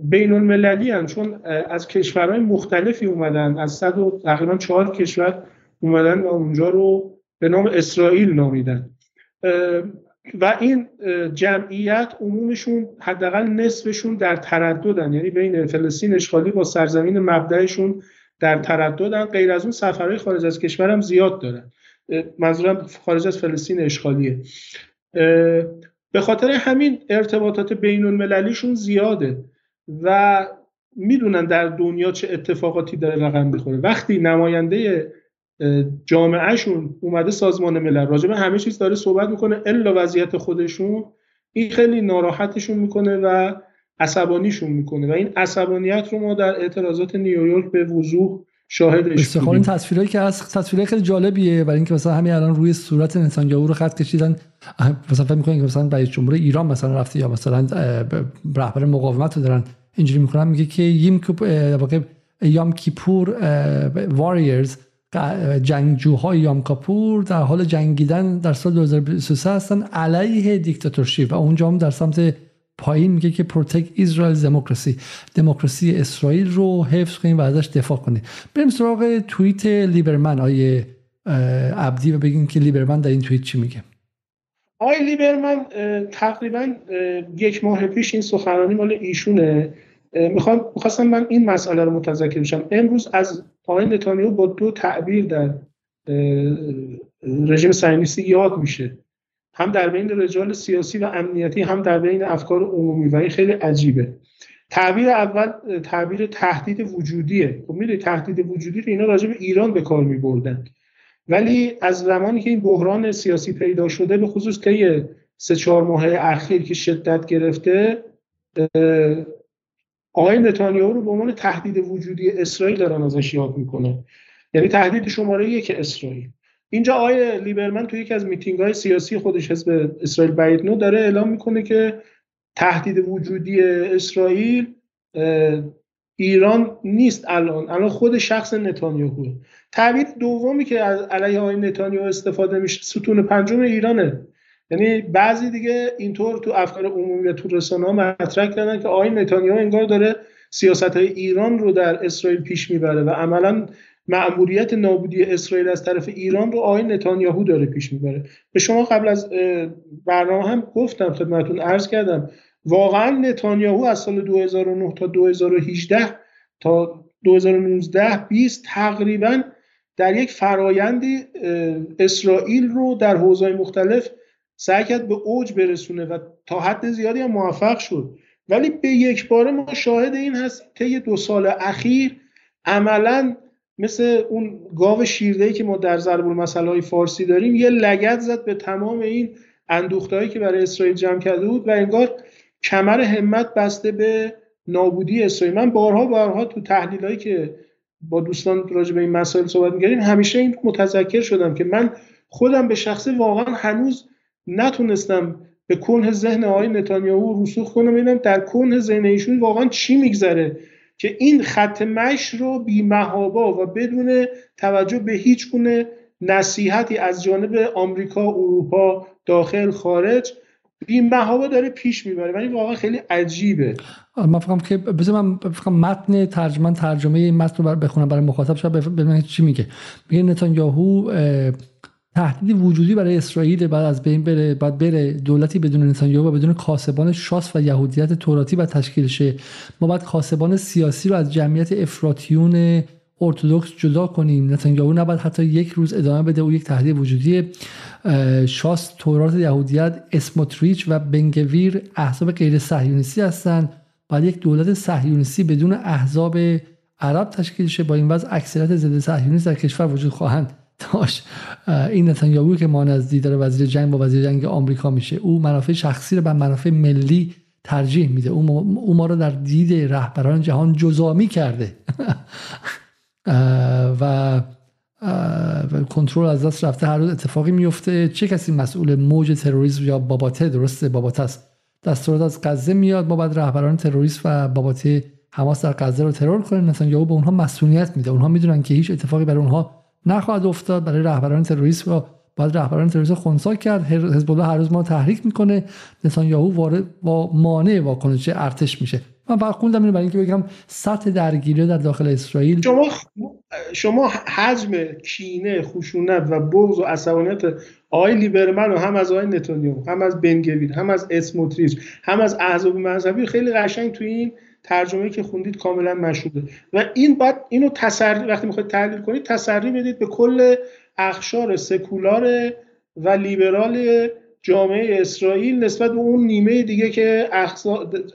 بین المللی هن چون از کشورهای مختلفی اومدن. از صد و تقریبا چهار کشور اومدن و اونجا رو به نام اسرائیل نامیدن. و این جمعیت عمومشون حداقل نصفشون در ترددن. یعنی بین فلسطین اشغالی با سرزمین مبدعشون در ترددن. غیر از اون سفرهای خارج از کشورم زیاد دارن. منظورم خارج از فلسطین اشغالیه. به خاطر همین ارتباطات بین المللیشون زیاده و می‌دونن در دنیا چه اتفاقاتی داره رقم می‌خوره. وقتی نماینده جامعهشون اومده سازمان ملل. راجع به همه چیز داره صحبت می‌کنه الا وضعیت خودشون. این خیلی ناراحتشون می‌کنه و عصبانیشون می‌کنه. و این عصبانیت رو ما در اعتراضات نیویورک به وضوح شاهدش بودیم این تصویرهایی که از تصویرهای خیلی جالبیه. برای اینکه مثلا همین الان روی صورت نتانیاهو رو خط کشیدن مثلا فکر می‌کنن که مثلا رئیس جمهور ایران مثلا رفته یا مثلا رهبر مقاومت رو دارن اینجوری می‌کنن. میگه که یم واقع یام کیپور واریرز جنگجوهای یام کاپور در حال جنگیدن در سال 2023 هستن علیه دیکتاتورشی و اونجا هم در سمت پایین میگه که پروتک اسرائیل دموکراسی دموکراسی اسرائیل رو حفظ کنیم و ازش دفاع کنیم. بریم سراغ توییت لیبرمن آیه عبدی و بگیم که لیبرمن در این توییت چی میگه. آقای لیبرمن تقریبا یک ماه پیش این سخنرانی مال ایشونه. می‌خوام می‌خواستم من این مسئله رو متذکر بشم. امروز از آقای نتانیاهو با دو تعبیر در رژیم صهیونیستی یاد میشه. هم در بین رجال سیاسی و امنیتی هم در بین افکار عمومی و این خیلی عجیبه. تعبیر اول تعبیر تهدید وجودیه. خب می‌دونید تهدید وجودی رو اینا راجع به ایران به کار میبردن. ولی از زمانی که این بحران سیاسی پیدا شده به خصوص طی سه چهار ماه اخیر که شدت گرفته آقای نتانیاهو رو به عنوان تهدید وجودی اسرائیل دارن ازش یاد می‌کنه. یعنی تهدید شماره یک اسرائیل. اینجا آقای لیبرمن توی یکی از میتینگ های سیاسی خودش حزب اسرائیل بعید نو داره اعلام می‌کنه که تهدید وجودی اسرائیل ایران نیست الان. الان خود شخص نتانیاهو تعبیر دومی که از علیه آقای نتانیاهو استفاده میشه ستون پنجم ایرانه. یعنی بعضی دیگه اینطور تو افکار عمومی و تو رسانه ها مطرح کردن که آقای نتانیاهو انگار داره سیاست های ایران رو در اسرائیل پیش می‌بره و عملا مأموریت نابودی اسرائیل از طرف ایران رو آقای نتانیاهو داره پیش می‌بره. به شما قبل از برنامه هم گفتم خدمتون عرض کردم واقعا نتانیاهو از سال 2009 تا 2018 تا 2019 20 تقریبا در یک فرایندی اسرائیل رو در حوزه‌های مختلف سعی کرد به اوج برسونه و تا حد زیادی هم موفق شد. ولی به یک باره ما شاهد این هست طی دو سال اخیر عملا مثل اون گاو شیرده که ما در ضرب المثل های فارسی داریم یه لگت زد به تمام این اندوختهایی که برای اسرائیل جمع کرده بود و انگار کمر همت بسته به نابودی اسرائیل. من بارها بارها تو تحلیل که با دوستان راجع به این مسائل صحبت می‌کردیم همیشه این متذکر شدم که من خودم به شخصه واقعا هنوز نتونستم به کنه ذهن آقای نتانیاهو رسوخ کنم ببینم در کنه ذهن ایشون واقعا چی میگذره که این خط مش رو بی محابا و بدون توجه به هیچ گونه نصیحتی از جانب آمریکا اروپا داخل خارج بی محابا داره پیش می‌بره ولی واقعا خیلی عجیبه. من فکرم که بذار من فکرم متن ترجمه ترجمه این متن رو بخونم برای مخاطب شاید ببینم چی میگه. میگه نتانیاهو تهدید وجودی برای اسرائیل بعد از بین بره بعد بره دولتی بدون نتانیاهو و بدون کاسبان شاس و یهودیت توراتی و تشکیل شه. ما باید کاسبان سیاسی رو از جمعیت افراطیون ارتودکس جدا کنیم. نتانیاهو نباید حتی یک روز ادامه بده او یک تهدید وجودی شاس تورات یهودیت اسموتریچ و بنگویر احزاب غیر صهیونیستی هستند. باید یک دولت صهیونیستی بدون احزاب عرب تشکیل شه. با این وضع اکثریت ضد صهیونیست در کشور وجود خواهند. داشت این نتانیاهو که ما از دیدار وزیر جنگ با وزیر جنگ آمریکا میشه. او منافع شخصی رو به منافع ملی ترجیح میده. او ما رو در دید رهبران جهان جزامی کرده. و کنترل از دست رفته. هر روز اتفاقی میفته. چه کسی مسئول موج تروریسم یا باباته درسته باباته است. دستورات از غزه میاد. ما بعد رهبران تروریست و باباته حماس در غزه رو ترور مثلا یهو به اونها مسئولیت میده. اونها می‌دونن که هیچ اتفاقی برای اونها نخواهد افتاد. برای رهبران تروریست و بعد رهبران تروریست خونسا کرد. حزب الله هر روز ما تحریک می‌کنه. نتانیاهو وارد با مانع واکنش ارتش میشه. من فقط اینو برای اینکه بگم سطح درگیری در داخل اسرائیل شما شما حجم کینه خشونت و بغض و عصبانیت آقای لیبرمن و هم از آقای نتانیاهو هم از بنگویر هم از اسموتریچ هم از احزاب مذهبی خیلی قشنگ تو این ترجمه که خوندید کاملا مشهوده و این باید اینو تسری وقتی می‌خواید تحلیل کنید تسری بدید به کل اخشار سکولار و لیبرال جامعه اسرائیل نسبت به اون نیمه دیگه که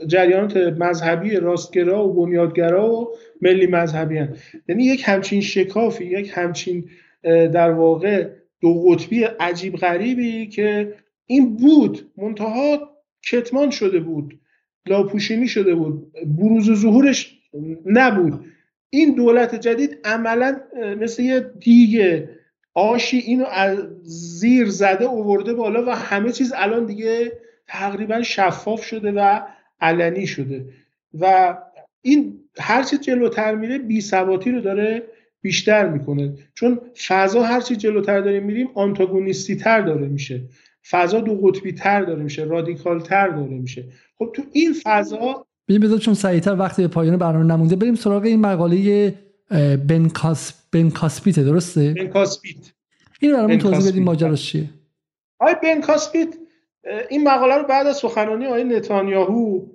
جریانات مذهبی راستگرا و بنیادگرا و ملی مذهبی هن. یعنی یک همچین شکافی یک همچین در واقع دو قطبی عجیب غریبی که این بود منتها کتمان شده بود لاپوشینی شده بود. بروز و ظهورش نبود. این دولت جدید عملا مثل یه دیگ آشی اینو از زیر زده اوورده بالا و همه چیز الان دیگه تقریبا شفاف شده و علنی شده. و این هرچی جلوتر میره بی ثباتی رو داره بیشتر می‌کنه. چون فضا هرچی جلوتر داریم میریم آنتاگونیستی تر داره میشه. فضا دو قطبی تر داره میشه رادیکال تر داره میشه. خب تو این فضا ببین بذار چون سریعتر وقتی به پایان برنامه نمونده بریم سراغ این مقاله بن کاس بن کاسپیت درسته؟ بن کاسپیت. این برامون توضیح بدیم ماجراش چیه؟ آقای بن کاسپیت این مقاله رو بعد از سخنرانی آقای نتانیاهو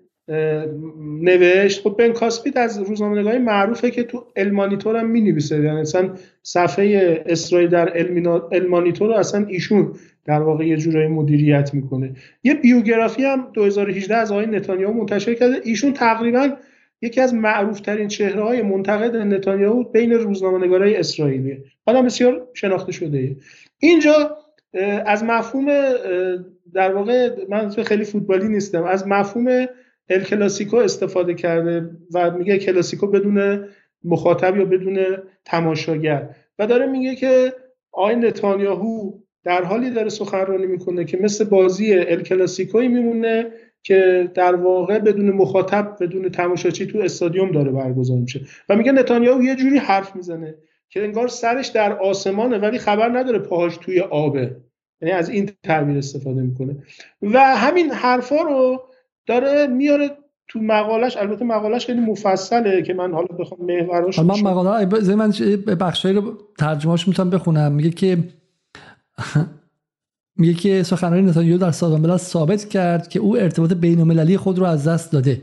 نوشت. خب بن کاسپیت از روزنامه‌نگاری معروفه که تو المانیتور هم می‌نویسه. یعنی اصلا صفحه اسرائیل در المانیتور رو اصلا ایشون در واقع یه جورایی مدیریت می‌کنه. یه بیوگرافی هم 2018 از آقای نتانیاهو منتشر کرده. ایشون تقریبا یکی از معروف ترین چهره های منتقد نتانیاهو بین روزنامه‌نگارای اسرائیلیه. آدم بسیار شناخته شده. اینجا از مفهوم در واقع من خیلی فوتبالی نیستم. از مفهوم ال کلاسیکو استفاده کرده و میگه کلاسیکو بدون مخاطب یا بدون تماشاگر. و داره میگه که آقای نتانیاهو در حالی داره سخنرانی می‌کنه که مثل بازی ال کلاسیکوی میمونه که در واقع بدون مخاطب بدون تماشاچی تو استادیوم داره برگزار میشه. و میگه نتانیاهو یه جوری حرف می‌زنه که انگار سرش در آسمانه ولی خبر نداره پاهاش توی آبه. یعنی از این تعبیر استفاده می‌کنه. و همین حرفا رو داره میاره تو مقالش البته مقالش خیلی مفصله که من حالا بخوام محوراش من مقاله من بخشایی رو ترجمهش می‌تونم بخونم. میگه که میگه که سخنرانی نتانیاهو در سازمان ملل ثابت کرد که او ارتباط بین خود رو از دست داده.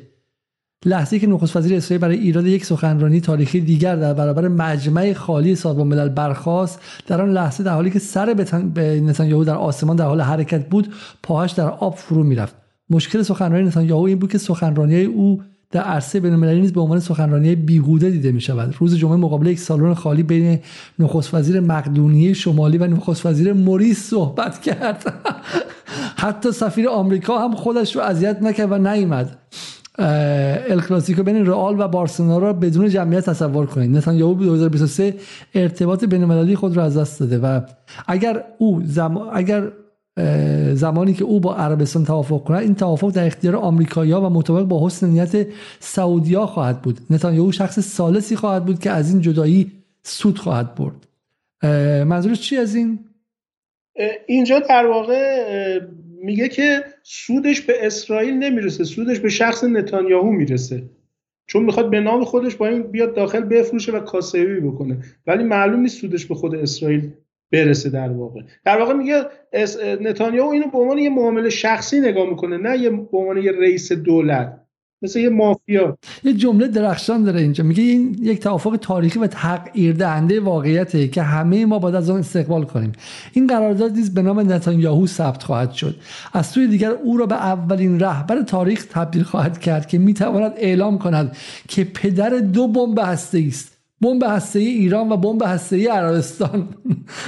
لحظه که نخست وزیر اسرائیل برای ایراد یک سخنرانی تاریخی دیگر در برابر مجمع خالی سازمان ملل برخاست در آن لحظه در حالی که سر به نتانیاهو در آسمان در حال حرکت بود پاهاش در آب فرو می‌رفت. مشکل سخنرانی نتانیاهو این بود که سخنرانی او در عرصه بین‌المللی نیز به عنوان سخنرانی بیهوده دیده می شود روز جمعه مقابل یک سالن خالی بین نخست وزیر مقدونیه شمالی و نخست وزیر موریس صحبت کرد. حتی سفیر آمریکا هم خودش رو اذیت نکرد و نیامد ال کلاسیکو بین رئال و بارسلونا را بدون جمعیت تصور کنید. نتانیاهو 2023 ارتباط بین‌المللی خود را از دست داده و اگر او زم... اگر زمانی که او با عربستان توافق کند این توافق در اختیار آمریکایی‌ها و مطابق با حسن نیت سعودیا خواهد بود. نتانیاهو شخص سالسی خواهد بود که از این جدایی سود خواهد برد. منظورش چی از این؟ اینجا در واقع میگه که سودش به اسرائیل نمی‌رسه سودش به شخص نتانیاهو می‌رسه. چون می‌خواد به نام خودش با این بیاد داخل بفروشه و کاسبی بکنه. ولی معلوم نیست سودش به خود اسرائیل برسه در واقع. در واقع میگه نتانیاهو اینو به عنوان یه معامله شخصی نگاه می‌کنه نه یه به عنوان یه رئیس دولت مثل یه مافیا. یه جمله درخشان داره اینجا. میگه این یک توافق تاریخی و تغییر دهنده واقعیته که همه ما باید از آن استقبال کنیم. این قرارداد نیز به نام نتانیاهو ثبت خواهد شد. از سوی دیگر او را به اولین رهبر تاریخ تبدیل خواهد کرد که می‌تواند اعلام کند که پدر دو بمب هسته است بمب هسته ایران و بمب هسته عربستان.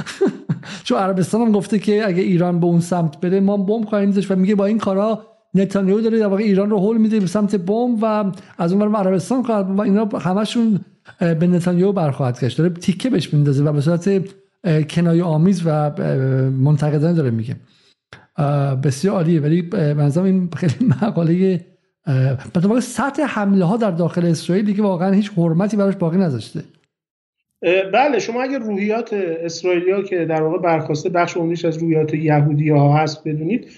چون عربستان هم گفته که اگه ایران به اون سمت بره ما بمب خواهیم داشت و میگه با این کارا نتانیاهو داره در واقع ایران رو هول میده به سمت بمب و از اون عربستان خواهد و اینا همشون به نتانیاهو برخواهد گشت. داره تیکه بهش میندازه و به صورت کنایه آمیز و منتقدانه داره میگه. بسیار عالیه. ولی به این خیلی مقاله به سطح حمله ها در داخل اسرائیل دیگه واقعا هیچ حرمتی براش باقی نذاشته. بله شما اگر روحیات اسرائیلیا که در واقع برخواسته بخش عمریش از روحیات یهودی ها هست بدونید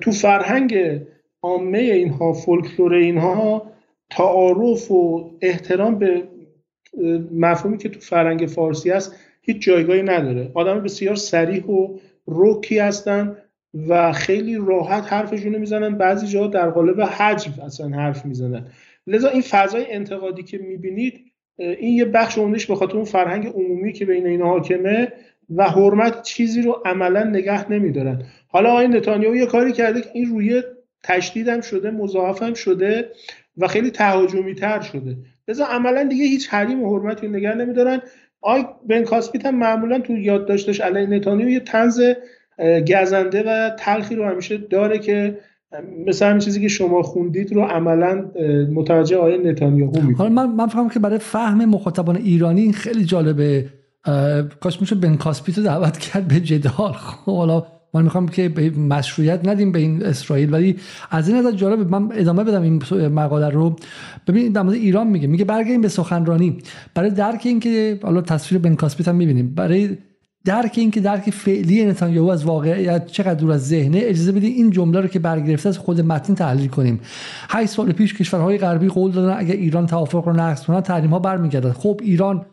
تو فرهنگ عامه اینها فولکلور اینها تعارف و احترام به مفهومی که تو فرهنگ فارسی هست هیچ جایگاهی نداره. آدم بسیار سریح و روکی هستن. و خیلی راحت حرفشون رو می‌زنن. بعضی جا در قالب حجم اصلا حرف می‌زنن. لذا این فضای انتقادی که می‌بینید این یه بخش عمدش به خاطر اون فرهنگ عمومی که بین اینا حاکمه و حرمت چیزی رو عملا نگه نمیدارن. حالا آقای نتانیاهو یه کاری کرده که این روی تشدیدم شده مضاعفم شده و خیلی تهاجمی تر شده. لذا عملا دیگه هیچ حریم و حرمتی نگه نمیدارن. آی بن کاسپیت هم معمولا تو یادداشتش علی نتانیاهو یه طنز گزنده و تلخی رو همیشه داره که مثل همین چیزی که شما خوندید رو عملا متوجه آیه نتانیاهو می‌کنه. حالا من من فهمم که برای فهم مخاطبان ایرانی خیلی جالبه. کاش میشه بن کاسپیت رو دعوت کرد به جدال. خب حالا ما می‌خوام که مشروعیت ندیم به این اسرائیل ولی از این نظر جالب من ادامه بدم این مقاله رو. ببینید در مورد ایران میگه میگه برگردیم به سخنرانی. برای درک اینکه حالا تصویر بن کاسپیت هم می‌بینیم. برای درک این که درک فعلی نتانیاهو از واقعیت چقدر دور از ذهنه اجازه بدید این جمله رو که برگرفته از خود متن تحلیل کنیم. 8 سال پیش کشورهای غربی قول دادن اگر ایران توافق رو نقض کنه تحریم ها برمیگردد خب ایران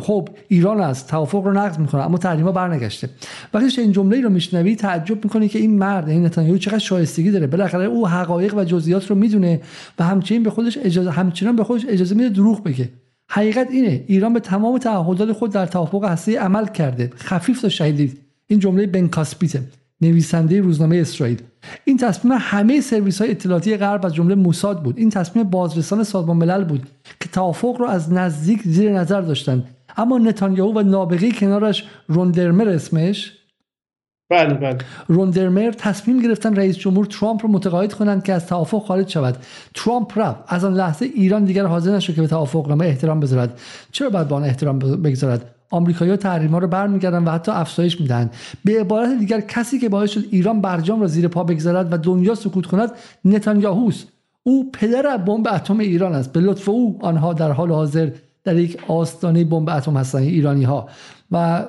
خب ایران است توافق رو نقض می‌کنه اما تحریم ها برنگشته. وقتی این جمله رو میشنوی تعجب می‌کنی که این مرد این نتانیاهو چقدر شایستگی داره. بالاخره او حقایق و جزئیات رو می‌دونه و همچنین به خودش اجازه همچنان به خودش اجازه میده دروغ بگه. حقیقت اینه ایران به تمام تعهدات خود در توافق هسته عمل کرده. خفیف تا شهیدید این جمله بن کاسپیته نویسنده روزنامه اسرائیل. این تصمیم همه سرویس های اطلاعاتی غرب از جمله موساد بود. این تصمیم بازرسان سازمان ملل بود که توافق را از نزدیک زیر نظر داشتند. اما نتانیاهو و نابغه کنارش روندرمر اسمش بله بله. روندرمر تصمیم گرفتن رئیس جمهور ترامپ رو متقاعد کنند که از توافق خارج شود. ترامپ رفت. از آن لحظه ایران دیگر حاضر نشد که به توافق نامه احترام بذارد. چرا باید با آن احترام بگذارد؟ آمریکایی‌ها تحریم‌ها رو برمیگردن و حتی افزایش میدن به عبارت دیگر کسی که باعث شد ایران برجام را زیر پا بگذارد و دنیا سکوت کند نتانیاهوست او پدر بمب اتم ایران است. به لطف او آنها در حال حاضر در یک آستانه بمب اتم هستند. ایرانی ها و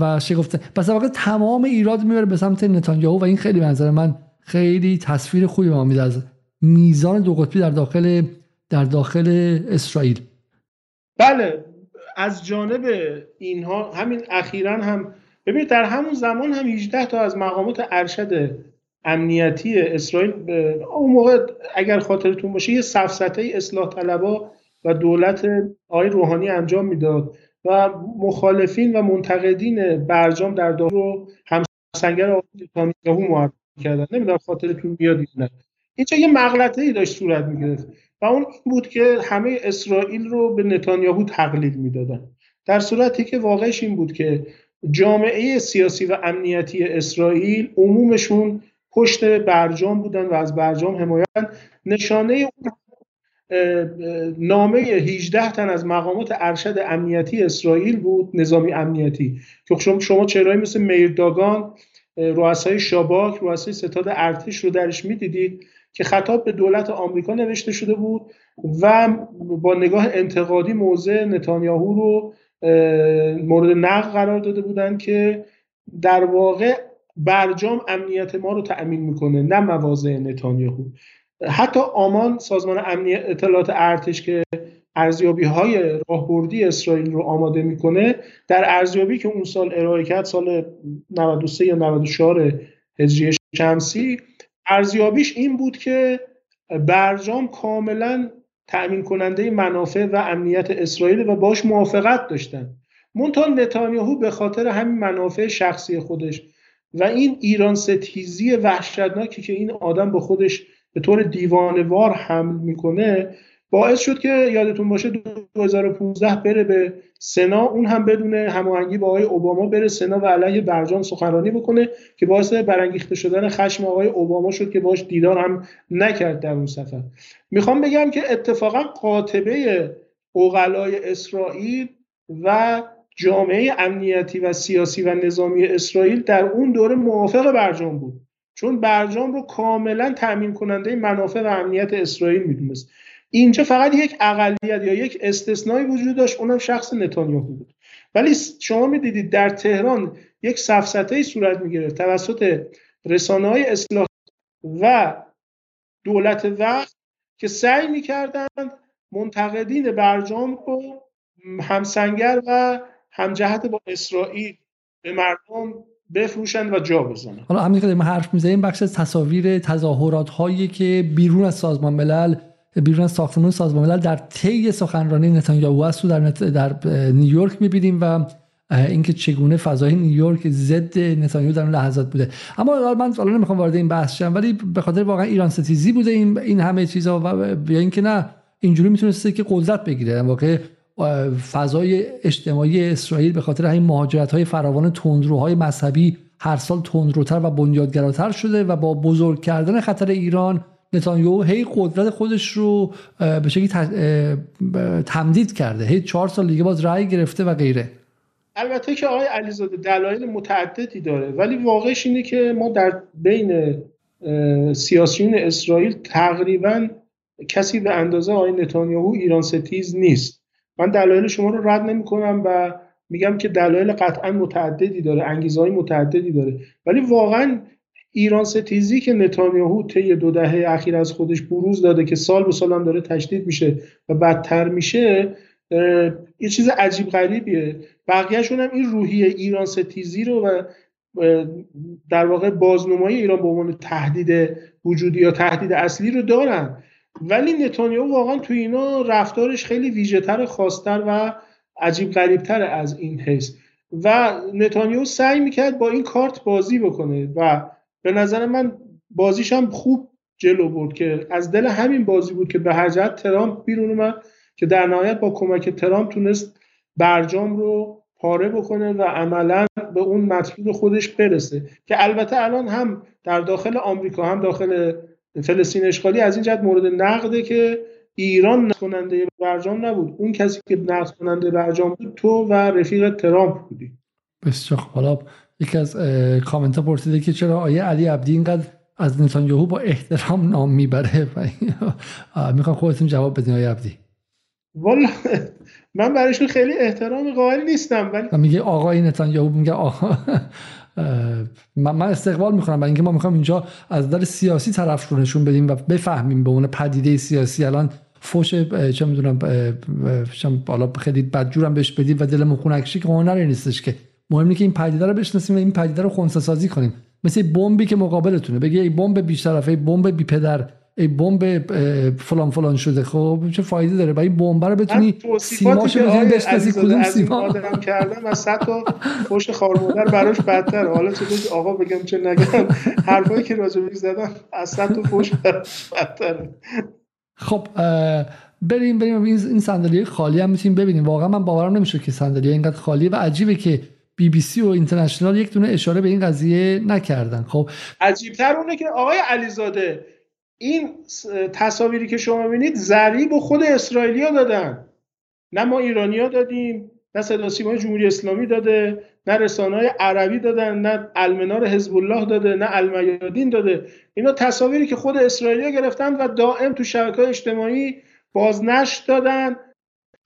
و شگفته پس واقع تمام ایراد می‌بره به سمت نتانیاهو و این خیلی منظر من خیلی تصویر خوبی ما میده از میزان دو قطبی در داخل در داخل اسرائیل. بله از جانب اینها همین اخیرا هم ببینید در همون زمان هم 18 تا از مقامات ارشد امنیتی اسرائیل اون موقع اگر خاطرتون باشه یه سفسطه اصلاح طلبا و دولت آقای روحانی انجام می‌داد. و مخالفین و منتقدین برجام در داخل رو همسنگر آقای نتانیاهو معرفی کردن. نمی‌دونم خاطرتون میاد نه. اینجا یه مغلطه ای داشت صورت می‌گرفت و اون این بود که همه اسرائیل رو به نتانیاهو تقلیل می‌دادن. در صورتی که واقعش این بود که جامعه سیاسی و امنیتی اسرائیل عمومشون پشت برجام بودن و از برجام حمایت. نشانه اون نامه 18 تن از مقامات ارشد امنیتی اسرائیل بود نظامی امنیتی. که شما شما مثل میرداگان رؤسای شاباک رؤسای ستاد ارتش رو درش می‌دیدید که خطاب به دولت آمریکا نوشته شده بود و با نگاه انتقادی موضع نتانیاهو رو مورد نقد قرار داده بودن که در واقع برجام امنیت ما رو تأمین می‌کنه نه مواضع نتانیاهو. حتی آمان سازمان امنیت اطلاعات ارتش که ارزیابی های راهبردی اسرائیل رو آماده می‌کنه در ارزیابی که اون سال ارائه کرد سال 93 یا 94 هجری شمسی ارزیابیش این بود که برجام کاملا تأمین کننده منافع و امنیت اسرائیل و باش موافقت داشتن. منتها نتانیاهو به خاطر همین منافع شخصی خودش و این ایران ستیزی وحشتناکی که این آدم با خودش به طور دیوانوار حمل می‌کنه باعث شد که یادتون باشه 2015 بره به سنا اون هم بدون هماهنگی با آقای اوباما بره سنا و علیه برجام سخنرانی بکنه که باعث برانگیخته شدن خشم آقای اوباما شد که باش دیدار هم نکرد در اون سفر. می‌خوام بگم که اتفاقا قاطبه اوغلای اسرائیل و جامعه امنیتی و سیاسی و نظامی اسرائیل در اون دوره موافق برجام بود. چون برجام رو کاملا تأمین کننده منافع و امنیت اسرائیل می‌دونست. اینجا فقط یک اقلیت یا یک استثنایی وجود داشت اونم شخص نتانیاهو بود. ولی شما می‌دیدید در تهران یک سفسطه صورت می‌گرفت توسط رسانه های اصلاح و دولت وقت که سعی می‌کردند منتقدین برجام رو همسنگر و همجهت با اسرائیل به مردم بفروشن و جا بزنن. حالا همین که ما حرف می‌زنیم بخش تصاویر تظاهرات هایی که بیرون از سازمان ملل بیرون از ساختمان سازمان ملل در طی سخنرانی نتانیاهو است در, نت... در نیویورک می‌بینیم و اینکه چگونه فضای نیویورک ضد نتانیاهو در لحظات بوده. اما من حالا نمی‌خوام وارد این بحث شم ولی به خاطر واقعا ایران ستیزی بوده این این همه چیزا و یا اینکه نه اینجوری می‌تونسته که قدرت بگیره واقع فضای اجتماعی اسرائیل به خاطر همین مهاجرت های فراوان تندروهای مذهبی هر سال تندروتر و بنیادگراتر شده و با بزرگ کردن خطر ایران نتانیاهو هی قدرت خودش رو به شکلی تمدید کرده. هی چهار سال دیگه باز رأی گرفته و غیره. البته که آقای علیزاده دلایل متعددی داره ولی واقعش اینه که ما در بین سیاسیون اسرائیل تقریبا کسی به اندازه آقای نتانیاهو ایران ستیز نیست. من دلایل شما رو رد نمی کنم و میگم که دلایل قطعا متعددی داره انگیزه های متعددی داره. ولی واقعا ایران ستیزی که نتانیاهو طی دو دهه اخیر از خودش بروز داده که سال به سال داره تشدید میشه و بدتر میشه یه چیز عجیب غریبیه. بقیهشون هم این روحیه ایران ستیزی رو و در واقع بازنمایی ایران به عنوان تهدید وجودی یا تهدید اصلی رو دارن. ولی نتانیاهو واقعا تو اینا رفتارش خیلی ویژهتر خواستر و عجیب غریبتر از این حس. و نتانیاهو سعی می‌کرد با این کارت بازی بکنه و به نظر من بازیش هم خوب جلو برد که از دل همین بازی بود که به حجت ترامپ بیرون اومد که در نهایت با کمک ترامپ تونست برجام رو پاره بکنه و عملا به اون مطلوب خودش برسه. که البته الان هم در داخل آمریکا هم داخل فلسطین اشغالی از این جهت مورد نقده که ایران نقد کننده برجام نبود. اون کسی که نقد کننده برجام بود تو و رفیق ترامپ بودی. بسیار حالا یکی از کامنت ها پرسیده که چرا آیه علی عبدی اینقدر از نتانیاهو با احترام نام می‌بره؟ می‌خوام خودتون جواب بدین آیه عبدی. والا من برایشون خیلی احترام قائل نیستم ولی میگه آقای نتانیاهو میگه آقا. من استقبال می‌کنم برای اینکه ما می‌خوام اینجا از در سیاسی طرف رو نشون بدیم و بفهمیم به اون پدیده سیاسی الان فوش چه می‌دونم بالا خیلی بدجورم بهش بدید و دلمون خونکشی که هنری نیستش که. مهم که این پدیده رو بشناسیم و این پدیده رو خونسا سازی کنیم. مثل بمبی که مقابلتونه. بگی ای بمب بیشترفه بمب بی پدر ای بمب فلان فلان شده خب چه فایده داره؟ با این بمب رو بتونی سیماشو بتونی بشناسی کدوم سیما. آدم کردم از صد تا پشت خار مادر براش بدتر حالا چه آقا بگم چه نگم. حرفایی که راجع به زدم از صد تا بدتر خب بریم بریم. این صندلی خالی هم می‌تونیم ببینیم. واقعا من باورم نمیشه که صندلی اینقدر خالیه و عجیبه که بی بی سی و اینترنشنال یک دونه اشاره به این قضیه نکردن. خب عجیبتر اونه که آقای علیزاده این تصاویری که شما می‌بینید ضریب و خود اسرائیلیا دادن. نه ما ایرانیا دادیم نه صدا سیمای جمهوری اسلامی داده نه رسانه های عربی دادن نه المنار حزب الله داده نه المیادین داده. اینا تصاویری که خود اسرائیلیا گرفتن و دائم تو شبکه های اجتماعی بازنشر دادن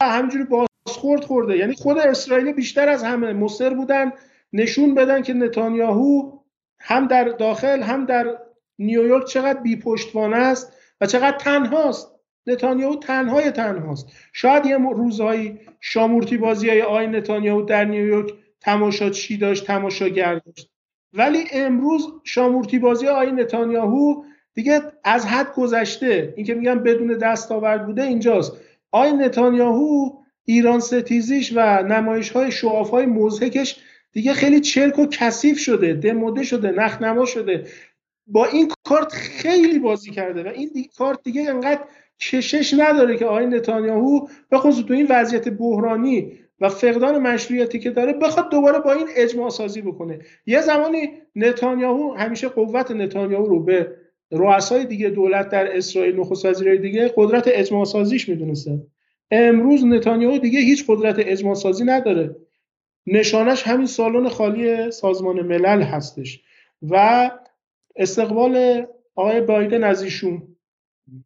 و همینجوری بازخورد خورده. یعنی خود اسرائیل بیشتر از همه مصر بودن نشون بدن که نتانیاهو هم در داخل هم در نیویورک چقدر بی پشتوانه است و چقدر تنهاست. نتانیاهو تنهای تنهاست. شاید یه روزهایی شامورتی بازی های آی نتانیاهو در نیویورک تماشا چی داشت؟ تماشاگر داشت. ولی امروز شامورتی بازی آی نتانیاهو دیگه از حد گذشته این که میگم بدون دستاورد بوده اینجاست. آی نتانیاهو ایران ستیزیش و نمایش های شعاف های دیگه خیلی چرک و کثیف شده دموده شده نخنما شده. با این کارت خیلی بازی کرده و این کارت دیگه انقدر کشش نداره که آقای نتانیاهو به خصوص تو این وضعیت بحرانی و فقدان مشروعیتی که داره بخواد دوباره با این اجماع سازی بکنه. یه زمانی نتانیاهو همیشه قوت نتانیاهو رو به رؤسای دیگه دولت در اسرائیل نخست وزیرای دیگه قدرت اجماع سازیش می‌دونسته. امروز نتانیاهو دیگه هیچ قدرت اجماع سازی نداره. نشانش همین سالن خالی سازمان ملل هستش. و استقبال آقای بایدن از ایشون.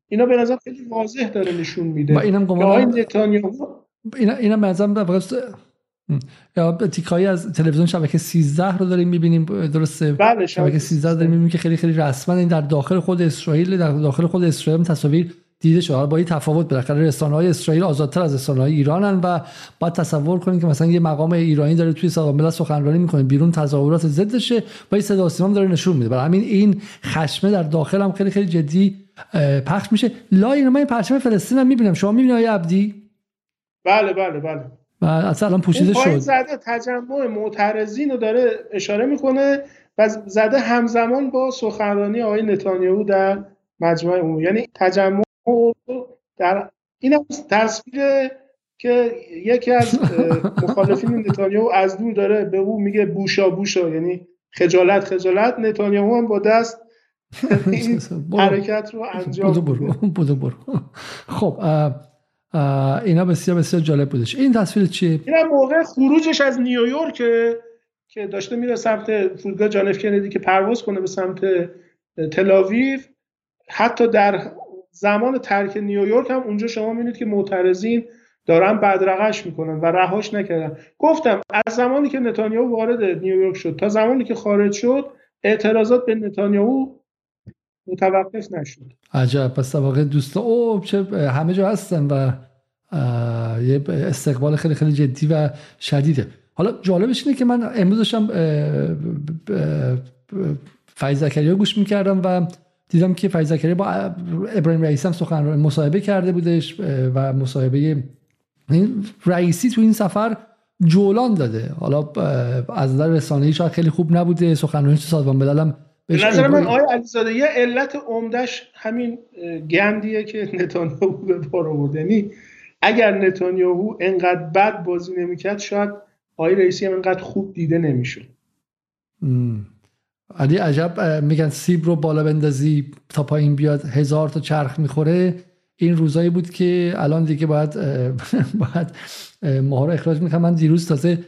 اینا به نظر خیلی واضح داره نشون میده. اینم آقای نتانیاهو؟ اینا اینا مثلا یا تیکایی از تلویزیون شبکه 13 رو داریم می‌بینیم درسته؟ بله شبکه 13 داریم می‌بینیم که خیلی خیلی رسما این در داخل خود اسرائیل در داخل خود اسرائیل تصاویر دیده شده با این تفاوت بالاخره رسانه های اسرائیل آزادتر از رسانه های ایرانن و باید تصور کنیم که مثلا یه مقام ایرانی داره توی سازمان ملل سخنرانی می‌کنه بیرون تظاهرات ضدشه و این صدا سیما داره نشون میده. برای همین این خشمه در داخل هم خیلی خیلی جدی پخش میشه. لا این من پرچم فلسطین هم می‌بینم. شما می‌بینید آقای عبدی؟ بله بله بله. و اصلا پوشیده شد. زده تجمع معترضین رو داره اشاره می‌کنه و زده همزمان با سخنرانی آقای نتانیاهو در مجمع عمومی یعنی تجمع در این تصویر که یکی از مخالفین نتانیاهو از دور داره به او میگه بوشا بوشا یعنی خجالت خجالت. نتانیاهو هم با دست این حرکت رو انجام بودو برو خب اینا بسیار بسیار جالب بودش. این تصویر چیه؟ این موقع خروجش از نیویورک که داشته میره سمت فرودگاه جانف کندی که پرواز کنه به سمت تلاویف حتی در زمان ترک نیویورک هم اونجا شما می‌بینید که معترضین دارن بدرقش می‌کنن و رهاش نکردن. گفتم از زمانی که نتانیاهو وارد نیویورک شد تا زمانی که خارج شد اعتراضات به نتانیاهو متوقف نشد. عجب. پس واقع دوستا او چه همه جا هستن و یه استقبال خیلی خیلی جدی و شدیده. حالا جالبش اینه که من امروز داشتم فیض زکریا گوش می‌کردم و دیدم که فیض زکریا با ابراهیم رئیسی هم سخن مصاحبه کرده بودش و مصاحبه رئیسی تو این سفر جولان داده. حالا از نظر رسانه‌ای شاید خیلی خوب نبوده سخنرانی سازمان ملل هم به نظر من آقای علیزاده یه علت عمدش همین گندیه که نتانیاهو به بار آورده یعنی اگر نتانیاهو انقدر بد بازی نمی‌کرد شاید آقای رئیسی هم انقدر خوب دیده نمی‌شد. علی عجب میگن سیب رو بالا بندازی تا پایین بیاد هزار تا چرخ می‌خوره. این روزایی بود که الان دیگه باید باید ماها رو اخراج می‌کنم. من دیروز تازه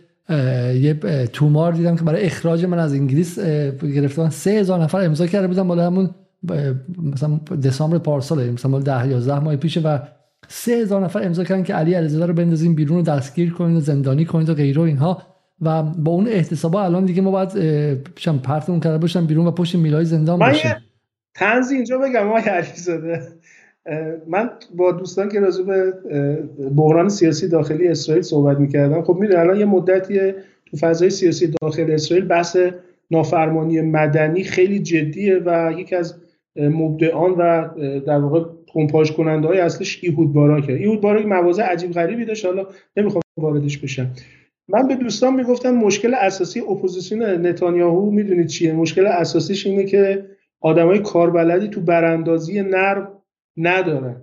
یه تومار دیدم که برای اخراج من از انگلیس گرفتم سه هزار نفر امضا کرده بودم بالا همون مثلا دسامبر پارسال مثلا مال 10 11 ماه پیشه و سه هزار نفر امضا کردن که علی علیزاده رو بندازیم بیرون و دستگیر کنید و زندانی کنید و غیره اینها. و با اون احتسابا الان دیگه ما باید چم پرتمون کرده باشم بیرون و پشت میلای زندان باشیم. تنزی اینجا بگم آقای علیزاده من با دوستان که راجع به بحران سیاسی داخلی اسرائیل صحبت می‌کردم خب می‌دونی الان یه مدتی تو فضای سیاسی داخل اسرائیل بحث نافرمانی مدنی خیلی جدیه و یکی از مبدعان و در واقع پمپاژ کننده های اصلش ایهود باراکه. ایهود باراک مواضع عجیب غریبی داشت حالا نمی‌خوام واردش بشم. من به دوستان می‌گفتم مشکل اساسی اپوزیسیون نتانیاهو می‌دونید چیه؟ مشکل اساسیش اینه که آدمای کاربلدی تو براندازی نرم ندارن.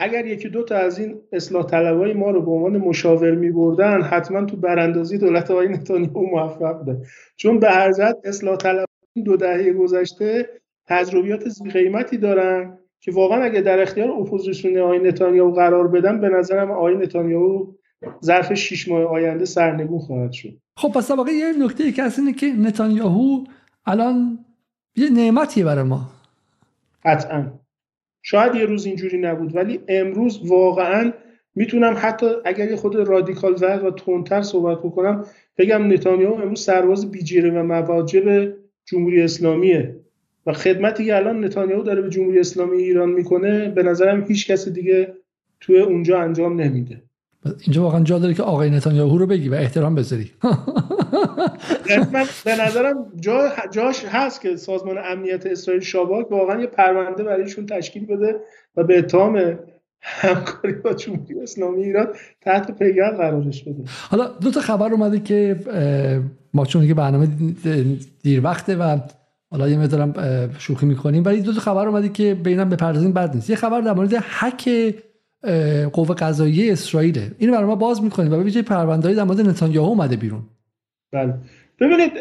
اگر یکی دو تا از این اصلاح طلبای ما رو به عنوان مشاور می بردن حتما تو براندازی دولت آقای نتانیاهو موفق بوده. چون به هر جهت اصلاح طلب دو دهه گذشته تجربیات ذی قیمتی دارن که واقعا اگه در اختیار اپوزیسیون آقای نتانیاهو قرار بدن به نظرم آقای نتانیاهو ظرف شش ماه آینده سرنگون خواهد شد. خب پس واقعا یه نکته که اینه که نتانیاهو الان یه نعمتیه برای ما. قطعا. شاید یه روز اینجوری نبود ولی امروز واقعا می‌تونم حتی اگر یه خود رادیکال و تندتر صحبت بکنم بگم نتانیاهو امروز سرباز بیجیره و مواجب جمهوری اسلامیه. و خدمتی که الان نتانیاهو داره به جمهوری اسلامی ایران می‌کنه به نظرم هیچ کسی دیگه توی اونجا انجام نمیده. اینجا واقعا جا داره که آقای نتانیاهو رو بگی و احترام بذاری. من به نظرم جا جاش هست که سازمان امنیت اسرائیل شاباک واقعا یه پرونده برایشون تشکیل بده و به اتهام همکاری با جمهوری اسلامی ایران تحت پیگرد قرارش بده. حالا دو تا خبر اومده که ما چون که برنامه دیر وقته و حالا یه مقدارم شوخی می‌کنیم ولی دو تا خبر اومده که بینم بپردازیم بد نیست. یه خبر در مورد حک قوه قضاییه اسرائیل اینو برای ما باز می‌کنیم و ببینید پرونده‌ای در مورد نتانیاهو اومده بیرون. بله. ببینید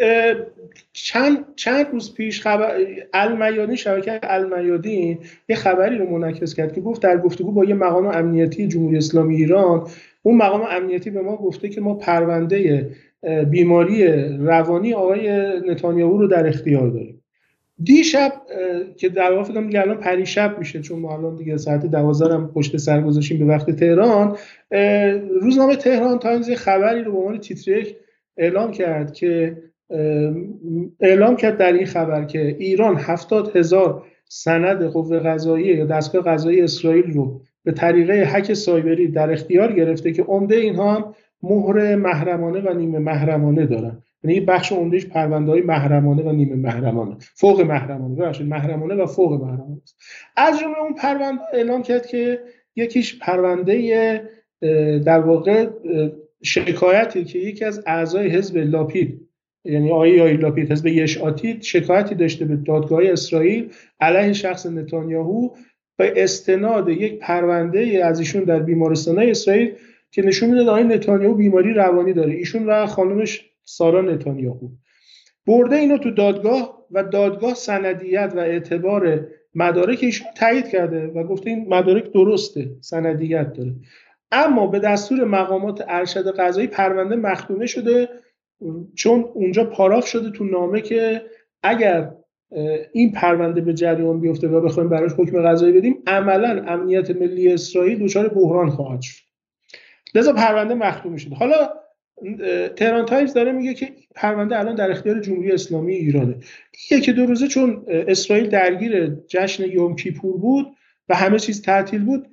چند چند روز پیش خبر المیادین شبکه المیادین یه خبری رو منعکس کرد که گفت در گفتگو با یه مقام امنیتی جمهوری اسلامی ایران اون مقام امنیتی به ما گفته که ما پرونده بیماری روانی آقای نتانیاهو رو در اختیار داریم. دیشب که در واقع فکر دیگه الان پریشب میشه چون ما الان دیگه ساعت 12 هم پشت سر گذاشتیم به وقت تهران روزنامه تهران تایمز خبری رو به عنوان تیتر یک اعلام کرد که اعلام کرد در این خبر که ایران هفتاد هزار سند قوه قضاییه یا دستگاه قضایی اسرائیل رو به طریق هک سایبری در اختیار گرفته که عمده اینها مهر محرمانه و نیمه محرمانه دارن. یعنی بخش عمدهش پرونده های محرمانه و نیمه محرمانه. فوق محرمانه ببخشید محرمانه و فوق محرمانه است. از جمله اون پرونده اعلام کرد که یکیش پرونده در واقع شکایتی که یکی از اعضای حزب لاپید یعنی آقای یای لاپید حزب یشاتید شکایتی داشته به دادگاه اسرائیل علیه شخص نتانیاهو به استناد یک پرونده از ایشون در بیمارستان اسرائیل که نشون میده آقای نتانیاهو بیماری روانی داره. ایشون و خانمش سارا نتانیاهو. برده اینو تو دادگاه و دادگاه سندیت و اعتبار مدارک ایشون تایید کرده و گفته این مدارک درسته سندیت داره. اما به دستور مقامات ارشد قضایی پرونده مختومه شده چون اونجا پاراف شده تو نامه که اگر این پرونده به جریان بیفته و بخوایم براش حکم قضایی بدیم عملا امنیت ملی اسرائیل دچار بحران خواهد شد. لذا پرونده مختومه شده. حالا تهران تایمز داره میگه که پرونده الان در اختیار جمهوری اسلامی ایرانه. یکی دو روزه چون اسرائیل درگیر جشن یوم کیپور بود و همه چیز تعطیل بود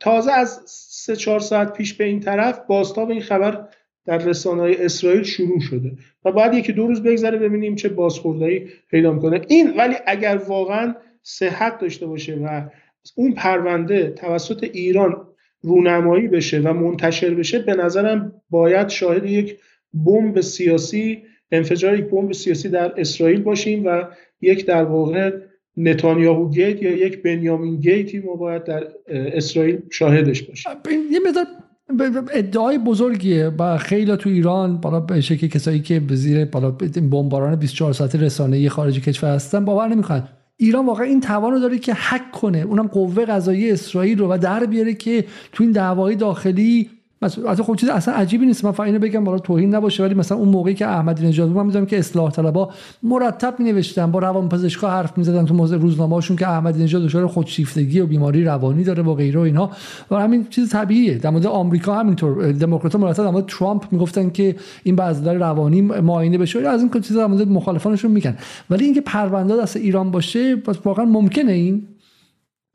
تازه از سه چهار ساعت پیش به این طرف باستاب این خبر در رسانه های اسرائیل شروع شده و باید یکی دو روز بگذره ببینیم چه بازخوردهایی پیدا می‌کنه. این ولی اگر واقعا صحت داشته باشه و اون پرونده توسط ایران رونمایی بشه و منتشر بشه به نظرم باید شاهد یک بمب سیاسی انفجار یک بمب سیاسی در اسرائیل باشیم و یک در واقع نتانیاهو گیت یا یک بنیامین گیتی ما باید در اسرائیل شاهدش باشیم. یه مقدار ادعای بزرگیه و خیلی تو ایران بالا به شکل کسایی که به زیر بالا بمباران 24 ساعته رسانه‌ای خارج کشور هستن باور نمی‌کنن. ایران واقعا این توان رو داره که حک کنه. اونم قوه قضایی اسرائیل رو و در بیاره که تو این دعوای داخلی مثلا خب چیز اصلا عجیبی نیست. من فقط بگم برای توهین نباشه ولی مثلا اون موقعی که احمدی نژاد من می‌دونم که اصلاح طلبا مرتب می نوشتن با روان پزشکا حرف می‌زدن تو موضوع روزنامه‌هاشون که احمدی نژاد دچار خودشیفتگی و بیماری روانی داره و غیره و اینها و همین چیز طبیعیه. در مورد آمریکا همینطور دموکرات‌ها مرتب در مورد ترامپ می‌گفتن که این بعضی روانی معاینه بشه از این چیزا در مورد مخالفانشون میگن. ولی اینکه پرونده دست ایران باشه واقعا ممکنه این؟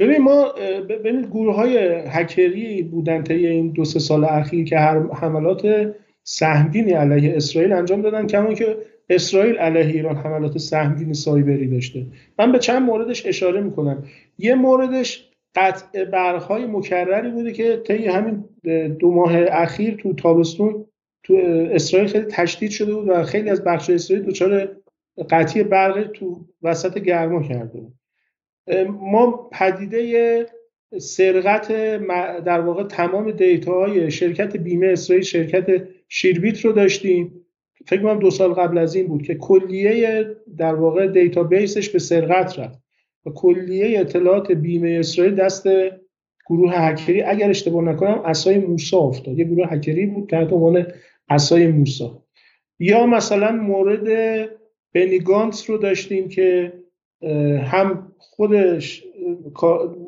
ببین ما ببینید گروه های هکری بودن طی این دو سه سال اخیر که هر حملات سهمگینی علیه اسرائیل انجام دادن کما که اسرائیل علیه ایران حملات سهمگین سایبری داشته. من به چند موردش اشاره می‌کنم. یه موردش قطع برقهای مکرری بوده که طی همین دو ماه اخیر تو تابستون تو اسرائیل خیلی تشدید شده بود و خیلی از بخش اسرائیل دچار قطعی برق تو وسط گرما کرده بود. ما پدیده سرقت در واقع تمام دیتاهای شرکت بیمه اسرائیل شرکت شیربیت رو داشتیم. فکر کنم دو سال قبل از این بود که کلیه در واقع دیتابیسش به سرقت رفت و کلیه اطلاعات بیمه اسرائیل دست گروه هکری اگر اشتباه نکنم اسای موسا افتاد. یه گروه هکری بود تحت عنوان اسای موسا یا مثلا مورد بنیگانس رو داشتیم که هم خودش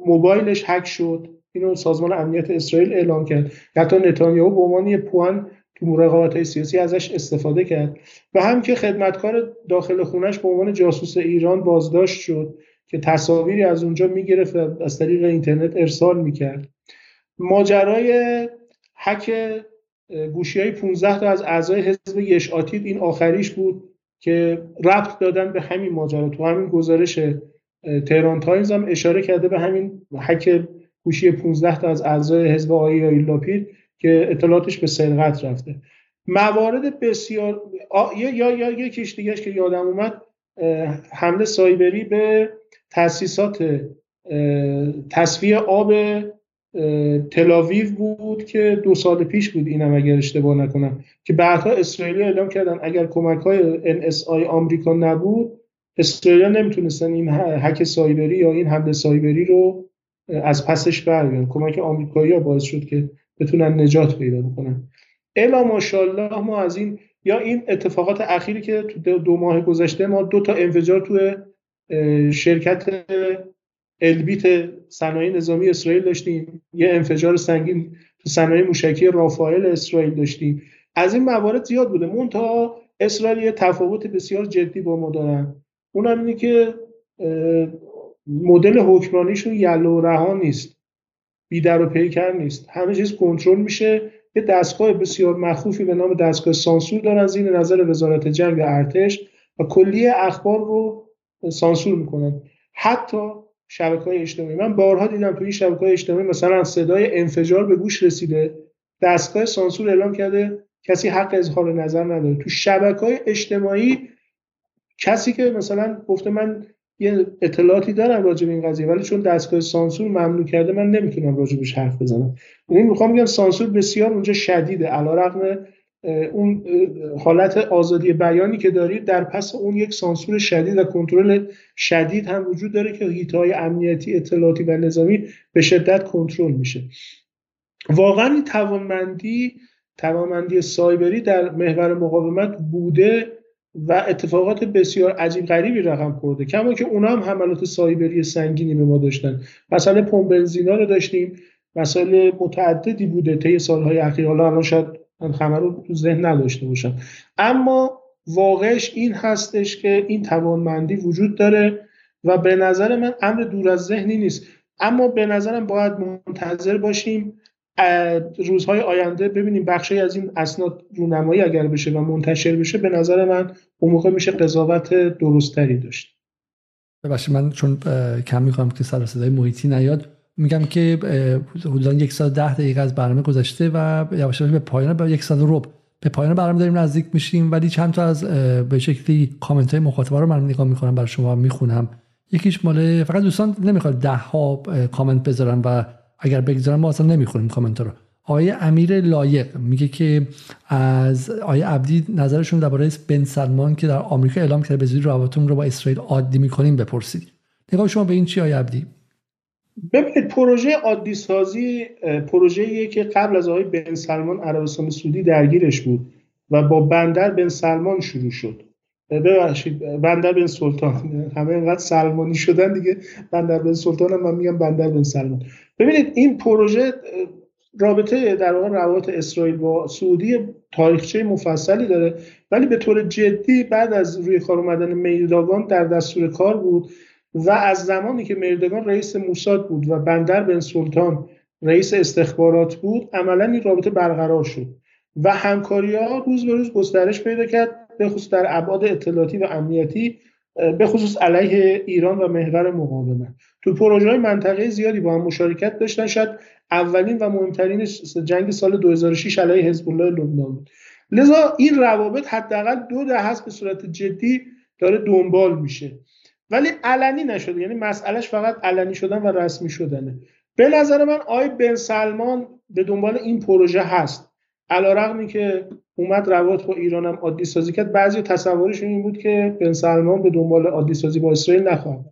موبایلش هک شد. اینو سازمان امنیت اسرائیل اعلام کرد. حتی نتانیاهو به عنوان یه پوان تو های سیاسی ازش استفاده کرد. و هم که خدمتکار داخل خونش به عنوان جاسوس ایران بازداشت شد که تصاویری از اونجا می‌گرفت از طریق اینترنت ارسال می‌کرد. ماجرای حک گوشی های 15 تا از اعضای حزب یشاتید این آخریش بود. که ربط دادن به همین ماجرا تو همین گزارش تهران تایمز هم اشاره کرده به همین حک گوشی 15 تا از اعضای حزب آقای لاپید که اطلاعاتش به سرقت رفته. موارد بسیار یا یا, یا یکیش دیگهش که یادم اومد حمله سایبری به تاسیسات تصفیه آب تلاویو بود که دو سال پیش بود اینم اگر اشتباه نکنم که بعدها اسرائیلی اعلام کردن اگر کمک های NSI آمریکا نبود اسرائیل نمی‌تونستن این حک سایبری یا این حمله سایبری رو از پسش برگردن. کمک آمریکایی ها باعث شد که بتونن نجات پیدا بکنن. الا ماشاءالله ما از این یا این اتفاقات اخیری که تو دو ماه گذشته ما دو تا انفجار تو شرکت البیت صنایع نظامی اسرائیل داشتیم. یه انفجار سنگین تو صنایع موشکی رافائل اسرائیل داشتیم. از این موارد زیاد بوده. منتها اسرائیل یه تفاوت بسیار جدی با ما دارن. اونم اینه که مدل حکمرانیشون یلو رها نیست. بیدر و پیکر نیست. همه چیز کنترل میشه. یه دستگاه بسیار مخوفی به نام دستگاه سانسور دارن. زیر نظر وزارت جنگ و ارتش. و کلیه اخبار رو سانسور می‌کنن. حتی شبکه های اجتماعی. من بارها دیدم توی شبکه های اجتماعی مثلا صدای انفجار به گوش رسیده دستگاه سانسور اعلام کرده کسی حق اظهار نظر نداره. تو شبکه های اجتماعی کسی که مثلا گفته من یه اطلاعاتی دارم راجع به این قضیه ولی چون دستگاه سانسور ممنوع کرده من نمی‌تونم راجع بهش حرف بزنم. یعنی می‌خوام بگم سانسور بسیار اونجا شدیده علیرغم اون حالت آزادی بیانی که دارید در پس اون یک سانسور شدید و کنترل شدید هم وجود داره که هیتهای امنیتی اطلاعاتی و نظامی به شدت کنترل میشه. واقعا این توانمندی توانمندی سایبری در محور مقاومت بوده و اتفاقات بسیار عجیب غریبی رقم خورده. کما که اونا هم حملات سایبری سنگینی به ما داشتن. مثلا پمپ بنزینا رو داشتیم. مسائل متعددی بوده طی سالهای اخیر. حالا الان شاید من خبر رو تو ذهن نداشته باشم. اما واقعش این هستش که این توانمندی وجود داره و به نظر من امر دور از ذهنی نیست. اما به نظرم باید منتظر باشیم روزهای آینده ببینیم بخشی از این اسناد رونمایی اگر بشه و منتشر بشه به نظر من اون موقع میشه قضاوت درستری داشت. ببخشید من چون کم می‌کنم که سر صدای محیطی نیاد. میگم که حدودا یک ساعت ده دقیقه از برنامه گذشته و یواش به پایان به یک ساعت رب به پایان برنامه داریم نزدیک میشیم. ولی چند تا از به شکلی کامنت های مخاطبا رو من نگاه می‌کنم برای شما می‌خونم. یکیش مال فقط دوستان نمی‌خواد ده ها کامنت بذارن و اگر بگذارن ما اصلا نمی‌خونیم کامنت رو. آقای امیر لایق میگه که از آقای عبدی نظرشون درباره بن سلمان که در آمریکا اعلام کرده به زودی روابطمون رو با اسرائیل عادی می‌کنیم بپرسید. نگاه شما به این چی آقای عبدی؟ ببینید پروژه عادی سازی پروژه‌ایه که قبل از آقای بن سلمان عربستان سعودی درگیرش بود و با بندر بن سلمان شروع شد. ببخشید بندر بن سلطان. همه اینقدر سلمانی شدن دیگه. بندر بن سلطان هم من میگم بندر بن سلمان. ببینید این پروژه رابطه در واقع روابط اسرائیل با سعودی تاریخچه مفصلی داره. ولی به طور جدی بعد از روی کار اومدن میرداگان در دستور کار بود. و از زمانی که میردگان رئیس موساد بود و بندر بن سلطان رئیس استخبارات بود عملا این رابطه برقرار شد و همکاری ها روز به روز گسترش پیدا کرد به خصوص در ابعاد اطلاعاتی و امنیتی به خصوص علیه ایران و محور مقاومت. تو پروژه های منطقه زیادی با هم مشارکت داشتن شاید اولین و مهمترین جنگ سال 2006 علیه حزب الله لبنان بود. لذا این روابط حداقل دو دهه به صورت جدی داره دنبال میشه. ولی علنی نشده. یعنی مسئلهش فقط علنی شدن و رسمی شدنه. به نظر من آی بن سلمان به دنبال این پروژه هست. علا که اومد روابط با ایران هم عادی سازی کرد بعضی تصورشون این بود که بن سلمان به دنبال عادی سازی با اسرائیل نخواهد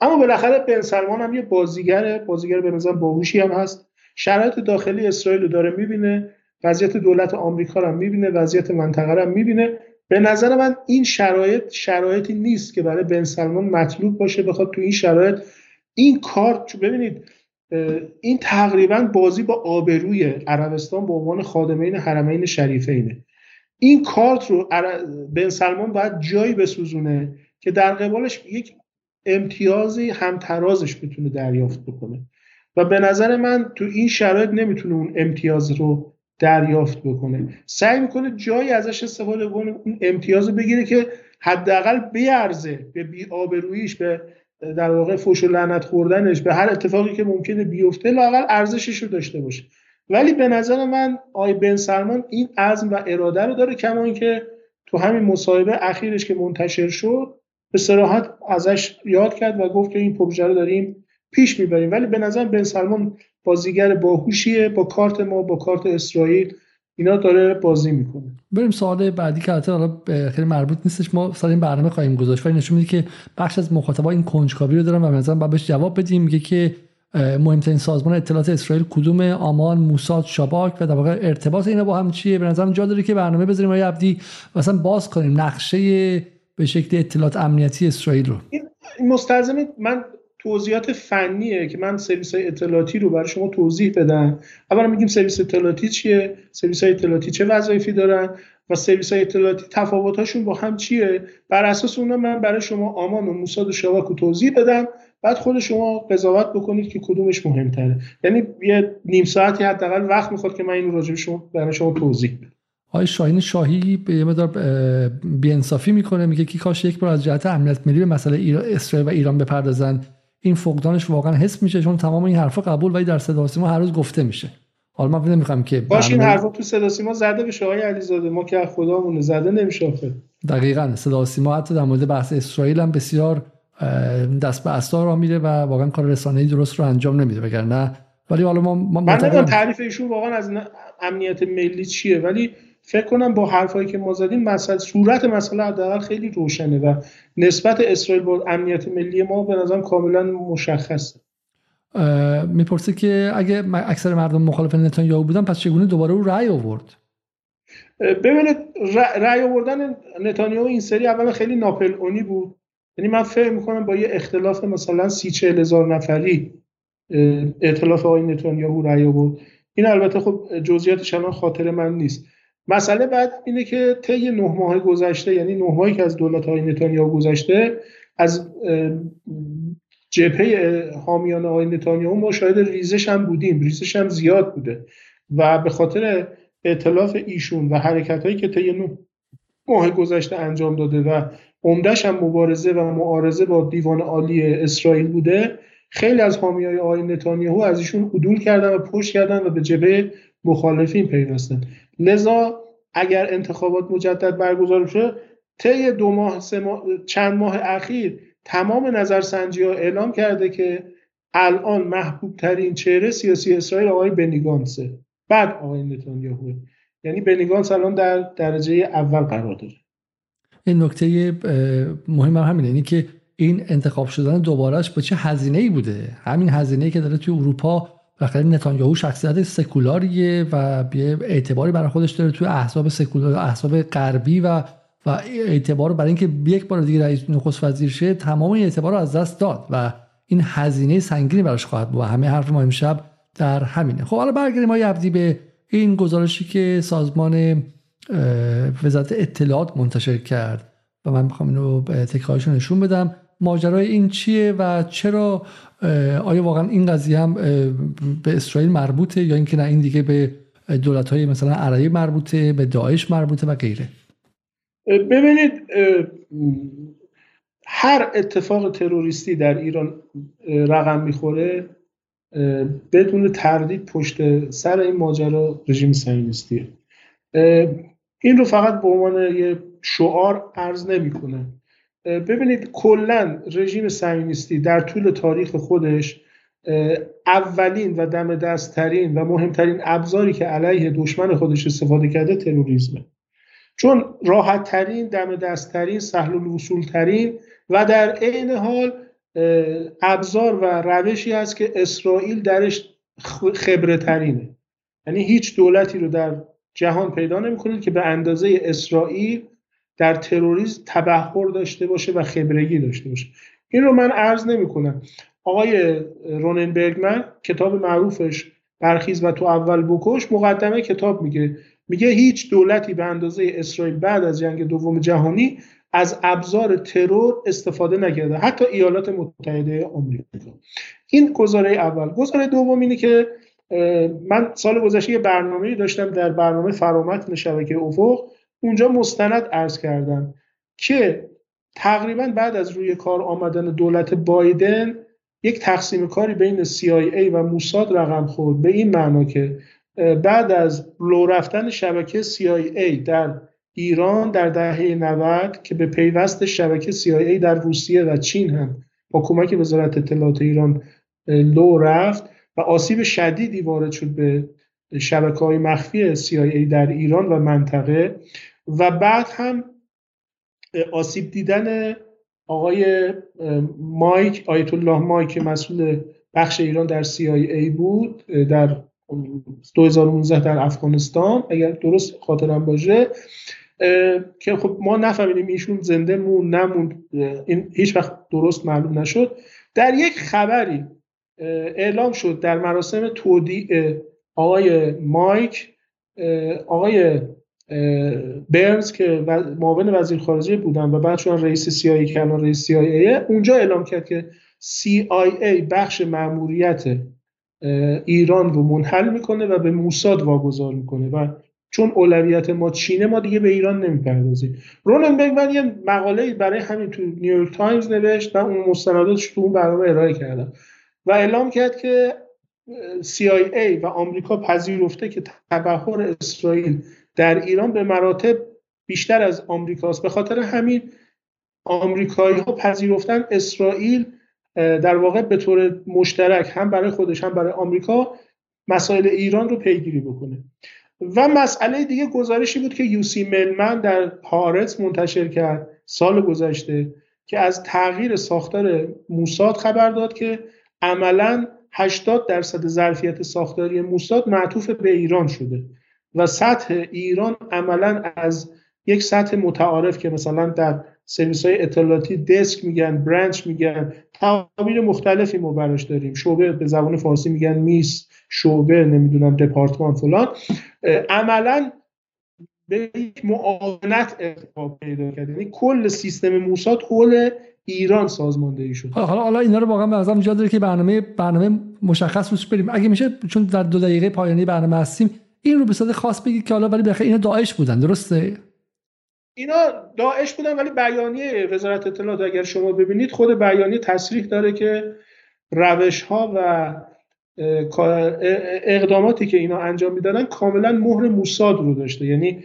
اما بالاخره بن سلمان هم یه بازیگره بازیگر به نظر باهوشی هم هست. شرایط داخلی اسرائیل رو داره می‌بینه وضعیت دولت آمریکا رو هم می‌بینه وضعیت منطقه رو هم می‌بینه. به نظر من این شرایط شرایطی نیست که برای بن سلمان مطلوب باشه بخواد تو این شرایط. این کار ببینید این تقریبا بازی با آبروی عربستان به عنوان خادمین حرمین شریفینه. این کارت رو بن سلمان باید جایی بسوزونه که در قبالش یک امتیازی همترازش بتونه دریافت بکنه. و به نظر من تو این شرایط نمی‌تونه اون امتیاز رو دریافت بکنه. سعی می‌کنه جایی ازش استفاده کنه اون امتیاز بگیره که حداقل بیارزه به بی آبرویش به در واقع فوش و لعنت خوردنش به هر اتفاقی که ممکنه بیفته لاقل ارزشش رو داشته باشه. ولی به نظر من آی بن سلمان این عزم و اراده رو داره کما اینکه تو همین مصاحبه اخیرش که منتشر شد به صراحت ازش یاد کرد و گفت که این پروژه رو داریم پیش می‌بریم. ولی به نظر بن سلمان بازیگر باهوشیه با کارت ما با کارت اسرائیل. اینا داره بازی می‌کنه. بریم سوال بعدی که حالا خیلی مربوط نیستش. ما سال این برنامه خواهیم گذاشت. ولی نشون میده که بخش از مخاطبا این کنجکاوی رو دارن و مثلا بعد بهش جواب بدیم. میگه که مهمترین سازمان اطلاعات اسرائیل کدوم؟ آمان موساد شباک و در واقع ارتباط اینا با هم چیه؟ به نظرم جا داره که برنامه بذاریم آقای عبدی مثلا باز کنیم نقشه به شکل اطلاعات امنیتی اسرائیل رو. این مستلزم من توضیحات فنیه که من سرویس های اطلاعاتی رو برای شما توضیح بدم. اولا میگیم سرویس اطلاعاتی چیه؟ سرویس های اطلاعاتی چه وظایفی دارن؟ و سرویس های اطلاعاتی تفاوتاشون با هم چیه؟ بر اساس اونا من برای شما آمان و موساد و شواک رو توضیح بدم. بعد خود شما قضاوت بکنید که کدومش مهمتره. یعنی یه نیم ساعتی حداقل وقت می‌خواد که من این راجع شما برای شما توضیح بدم. آقای شاهین شاهی به یه مدار بیانصافی می‌کنه میگه که کاش یک بار از جهت امنیت ملی به مسئله اسرائیل و ایران بپردازن. این فقدانش واقعا حس میشه چون تمام این حرفا قبول ولی در صدا سیما هر روز گفته میشه. حالا من نمی‌خوام که باش این حرفا تو صدا سیما زده بشه آقای علیزاده. ما که خدامونه زده نمیشه آخه دقیقاً. صدا سیما حتی در مورد بحث اسرائیل هم بسیار دست به استا را میره و واقعا کار رسانه‌ای درست رو انجام نمیده وگرنه. ولی حالا ما من تعریف ایشون واقعا از امنیت ملی چیه ولی فکر کنم با حرفایی که ما زدیم مسئله صورت مسئله حداقل خیلی روشنه و نسبت اسرائیل با امنیت ملی ما به نظرم کاملا مشخصه. می‌پرسه که اگه اکثر مردم مخالف نتانیاهو بودن پس چگونه دوباره او رأی آورد؟ ببینید رأی آوردن نتانیاهو این سری اولا خیلی ناپلئونی بود. یعنی من فکر می‌کنم با یه اختلاف مثلا سی چهل هزار نفری اختلاف آقای نتانیاهو رأی آورد. این البته خب جزئیاتش الان خاطر من نیست. مسئله بعد اینه که طی نه ماه گذشته یعنی نه ماهی که از دولت های نتانیاهو گذشته از جبهه حامیان آقای نتانیاهو ما شاید ریزش هم بودیم ریزش هم زیاد بوده و به خاطر اعتلاف ایشون و حرکت هایی که طی نه ماه گذشته انجام داده و عمدهش هم مبارزه و معارضه با دیوان عالی اسرائیل بوده خیلی از حامی های آقای نتانیاهو از ایشون عدول کردن و پشت کردن و به جبهه مخالفین پیوستن. لذا اگر انتخابات مجدد برگزار بشه طی دو ماه, چند ماه اخیر تمام نظرسنجی ها اعلام کرده که الان محبوب ترین چهره سیاسی اسرائیل آقای بنیگانسه بعد آقای نتانیاهو. یعنی بنیگانس الان در درجه اول قرار داره. این نکته مهم هم همینه اینی که این انتخاب شدن دوبارهش با چه هزینه ای بوده؟ همین هزینه ای که داره توی اروپا بالاخره نتانیاهو شخصیت سکولاریه و اعتباری برای خودش داره توی احزاب سکولار احزاب غربی و و اعتبار برای اینکه یک بار دیگه رئیس نخست وزیر شه تمام اعتبار رو از دست داد و این هزینه سنگینی براش خواهد بود و همه حرف ما امشب در همینه. خب حالا برگردیم ما عبدی به این گزارشی که سازمان وزارت اطلاعات منتشر کرد و من می‌خوام اینو تکرارش نشون بدم. ماجرای این چیه و چرا آیا واقعا این قضیه هم به اسرائیل مربوطه یا اینکه نه این دیگه به دولت های مثلا عربی مربوطه به داعش مربوطه و غیره؟ ببینید هر اتفاق تروریستی در ایران رقم می‌خوره بدون تردید پشت سر این ماجرا رژیم صهیونیستیه. این رو فقط به عنوان یه شعار عرض نمی‌کنه ببینید کلا رژیم صهیونیستی در طول تاریخ خودش اولین و دم دستترین و مهمترین ابزاری که علیه دشمن خودش استفاده کرده تروریسمه. چون راحت ترین دم دستترین سهل الوصول ترین و در عین حال ابزار و روشی است که اسرائیل درش خبره ترینه یعنی هیچ دولتی رو در جهان پیدا نمی‌کنید که به اندازه اسرائیل در تروریسم تبهر داشته باشه و خبرگی داشته باشه. این رو من عرض نمی کنم آقای روننبرگمن کتاب معروفش برخیز و تو اول بکش مقدمه کتاب میگه. میگه هیچ دولتی به اندازه اسرائیل بعد از جنگ دوم جهانی از ابزار ترور استفاده نکرده. حتی ایالات متحده آمریکا. این گزاره اول. گزاره دوم اینه که من سال گذشته یه برنامه داشتم در برنامه فرامت شبکه افق. اونجا مستند ارز کردم که تقریبا بعد از روی کار آمدن دولت بایدن یک تقسیم کاری بین CIA و موساد رقم خورد به این معنا که بعد از لو رفتن شبکه CIA در ایران در دهه 90 که به پیوست شبکه CIA در روسیه و چین هم با کمک وزارت اطلاعات ایران لو رفت و آسیب شدیدی وارد شد به شبکه های مخفی CIA در ایران و منطقه. و بعد هم آسیب دیدن آقای مایک آیت الله مایک مسئول بخش ایران در CIA بود در 2019 در افغانستان اگر درست خاطرم باشه که خب ما نفهمیدیم ایشون زنده مون نمون این هیچ وقت درست معلوم نشد. در یک خبری اعلام شد در مراسم تودیع آقای مایک آقای برنز که معاون وزیر خارجه بودن و بعد شدن رئیس CIA که الان رئیس CIA اونجا اعلام کرد که CIA بخش ماموریت ایران رو منحل می‌کنه و به موساد واگذار می‌کنه و چون اولویت ما چینه ما دیگه به ایران نمی‌پردازیم. رونن برگمن یه مقاله برای همین تو نیویورک تایمز نوشت و اون مستنداتش تو اون برنامه ارائه کردم و اعلام کرد که CIA و آمریکا پذیرفته که تبهر اسرائیل در ایران به مراتب بیشتر از آمریکاست. به خاطر همین آمریکایی ها پذیرفتن اسرائیل در واقع به طور مشترک هم برای خودش هم برای آمریکا مسائل ایران رو پیگیری بکنه. و مسئله دیگه گزارشی بود که یوسی ملمن در هارتس منتشر کرد سال گذشته که از تغییر ساختار موساد خبر داد که عملا 80 درصد ظرفیت ساختاری موساد معطوف به ایران شده. و سطح ایران عملا از یک سطح متعارف که مثلا در سرویس های اطلاعاتی دسک میگن برانچ میگن تعابیر مختلفی ما براش داریم. شعبه به زبان فارسی میگن میس شعبه نمی‌دونم دپارتمان فلان. عملا به یک معاونت ارتقا پیدا کرد. یعنی کل سیستم موساد حول ایران سازماندهی شد. حالا حالا اینا رو واقعا به نظرم داره که برنامه برنامه مشخص روش بریم. اگه میشه چون در دو دقیقه پایانی برنامه هستیم این رو به صورت خاص بگید که حالا ولی بخیر اینا داعش بودن درسته؟ اینا داعش بودن ولی بیانیه وزارت اطلاعات اگر شما ببینید خود بیانیه تصریح داره که روش ها و اقداماتی که اینا انجام می‌دادن کاملا مهر موساد رو داشته. یعنی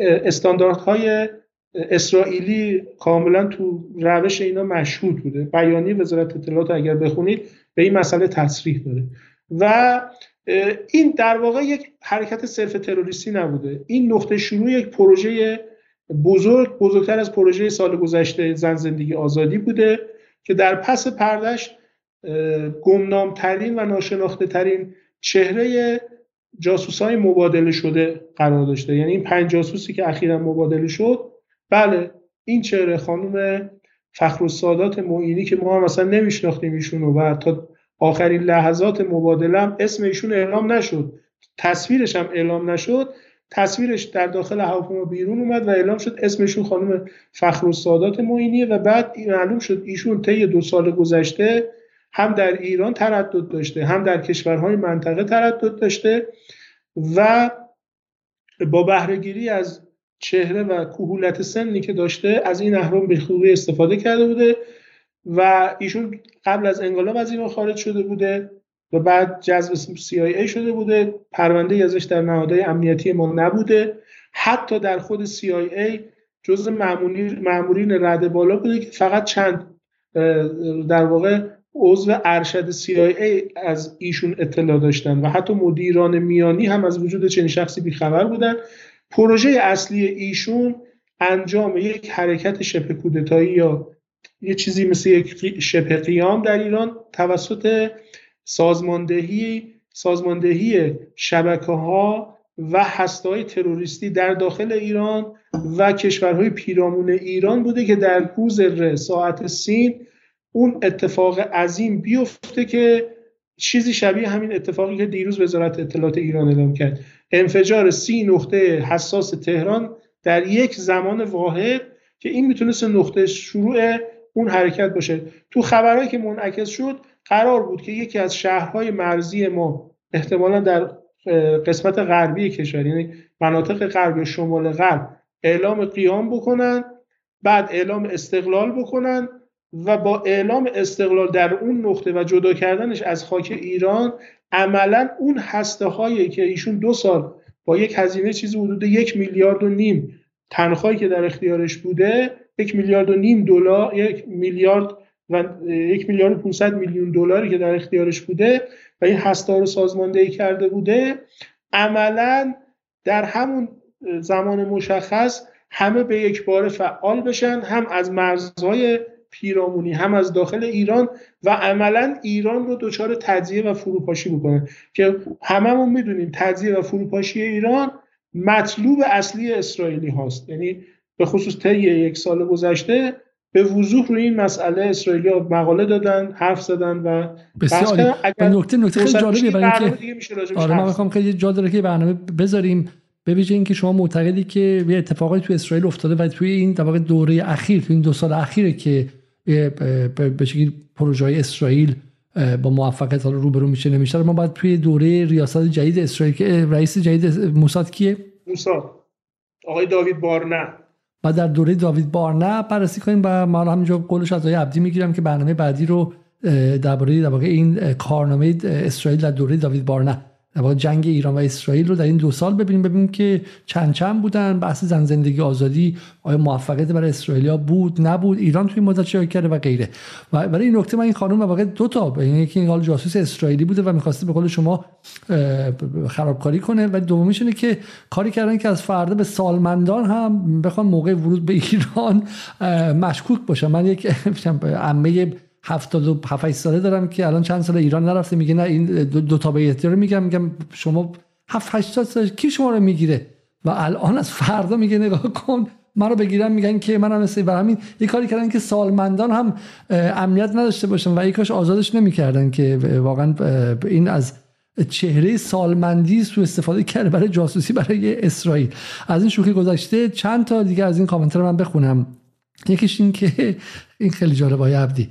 استانداردهای اسرائیلی کاملا تو روش اینا مشهود بوده. بیانیه وزارت اطلاعات اگر بخونید به این مسئله تصریح داره. و این در واقع یک حرکت صرف تروریستی نبوده. این نقطه شروع یک پروژه بزرگ بزرگتر از پروژه سال گذشته زن زندگی آزادی بوده که در پس پردش گمنامترین و ناشناخته ترین چهره جاسوس های مبادله شده قرار داشته. یعنی این پنج جاسوسی که اخیرا مبادله شد بله این چهره خانم فخر و سادات معینی که ما هم مثلا نمیشناختیم ایشون و تا آخرین لحظات مبادله اسم ایشون اعلام نشد. تصویرش هم اعلام نشد. تصویرش در داخل هواپیما بیرون اومد و اعلام شد اسمشون خانم فخر و سادات معینیه و بعد معلوم شد ایشون طی دو سال گذشته هم در ایران تردد داشته هم در کشورهای منطقه تردد داشته و با بهرهگیری از چهره و کهولت سنی که داشته از این اهرام به خوبی استفاده کرده بوده. و ایشون قبل از انقلاب از ایران خارج شده بوده و بعد جذب CIA شده بوده. پرونده ازش در نهادهای امنیتی ما نبوده. حتی در خود CIA جز معمولین رد بالا بوده که فقط چند در واقع عضو ارشد CIA از ایشون اطلاع داشتن و حتی مدیران میانی هم از وجود چنین شخصی بیخبر بودن. پروژه اصلی ایشون انجام یک حرکت شبه کودتایی یا یه چیزی مثل یک شبه قیام در ایران توسط سازماندهی سازماندهی شبکه ها و هسته تروریستی در داخل ایران و کشورهای پیرامون ایران بوده که در روز ر ساعت سین اون اتفاق عظیم بیفته که چیزی شبیه همین اتفاقی که دیروز وزارت اطلاعات ایران اعلام کرد. انفجار سی نقطه حساس تهران در یک زمان واحد که این می‌تونست نقطه شروع اون حرکت باشه. تو خبرهایی که منعکس شد قرار بود که یکی از شهرهای مرزی ما احتمالا در قسمت غربی کشور یعنی مناطق غربی شمال غرب اعلام قیام بکنن بعد اعلام استقلال بکنن و با اعلام استقلال در اون نقطه و جدا کردنش از خاک ایران عملا اون هسته هایی که ایشون دو سال با یک هزینه چیزی حدود یک میلیارد و نیم تنخواهی که در اختیارش بوده یک میلیارد و نیم دلار یک میلیارد و یک میلیارد و 500 میلیون دلاری که در اختیارش بوده و این هسته رو سازماندهی کرده بوده عملا در همون زمان مشخص همه به یک بار فعال بشن هم از مرزهای پیرامونی هم از داخل ایران و عملا ایران رو دچار تجزیه و فروپاشی بکنه که هممون می‌دونیم تجزیه و فروپاشی ایران مطلوب اصلی اسرائیلی هاست. یعنی به خصوص طی یک سال گذشته به وضوح روی این مسئله اسرائیلی مقاله دادن حرف زدن و بسیار نکته نکته خیلی جالبیه برای اینکه آره من می‌خوام خیلی جا داره که برنامه بذاریم. به ویژه اینکه شما معتقدی که یه اتفاقی تو اسرائیل افتاده و توی این در دوره اخیر تو این دو سال اخیره که به شکلی پروژه اسرائیل با موفقیت رو روبرو میشه نمیشه ما باید توی دوره ریاست جدید اسرائیل که رئیس جدید موساد کیه؟ موساد آقای داوید بارنه. و در دوره داوید بارنه بررسی کنیم و ما همینجا قولش از آقای عبدی می‌گیرم که برنامه بعدی رو درباره در واقع این کارنامه اسرائیل در دوره داوید بارنه در جنگ ایران و اسرائیل رو در این دو سال ببینیم ببینیم که چند چند بودن. بحث زن زندگی آزادی آیا موفقیت برای اسرائیلیا بود نبود؟ ایران توی مدت چه کرده و غیره. و برای این نکته من این خانم واقع دو تا یعنی یکی این حال جاسوس اسرائیلی بوده و می‌خواسته به قول شما خرابکاری کنه. و دومیش اینه که کاری کردن که از فردا به سالمندان هم بخوان موقع ورود به ایران مشکوک باشن. من یک عمه 77 ساله دارم که الان چند سال ایران نرفته میگه نه این دو, دو تا رو میگم میگم شما 7 80 سال کی شما رو می‌گیره؟ و الان از فردا میگه نگاه کن من رو بگیرن میگن که منم مثل بر همین. یه کاری کردن که سالمندان هم امنیت نداشته باشن و یکاش آزادش نمی‌کردن که واقعا این از چهره سالمندی سو استفاده کرده برای جاسوسی برای اسرائیل. از این شوخی گذشته چند تا دیگه از این کامنت رو من بخونم. یکیش این که این خیلی جالب عبدی.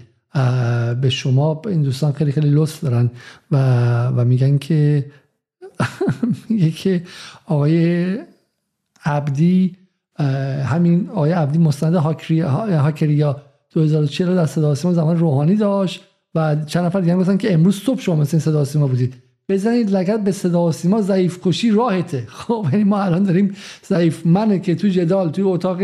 به شما این دوستان خیلی خیلی لطف دارن و, و میگن که میگه که آقای عبدی همین آقای عبدی مستند هاکریا 2040 در صدا زمان روحانی داشت و چند نفر دیگه گفتن که امروز صبح شما مثل صدا سیما بودید. بزنید لگت به صدا و سیما ضعیف کشی راهته. خب یعنی ما الان داریم ضعیف منه که تو جدال توی اتاق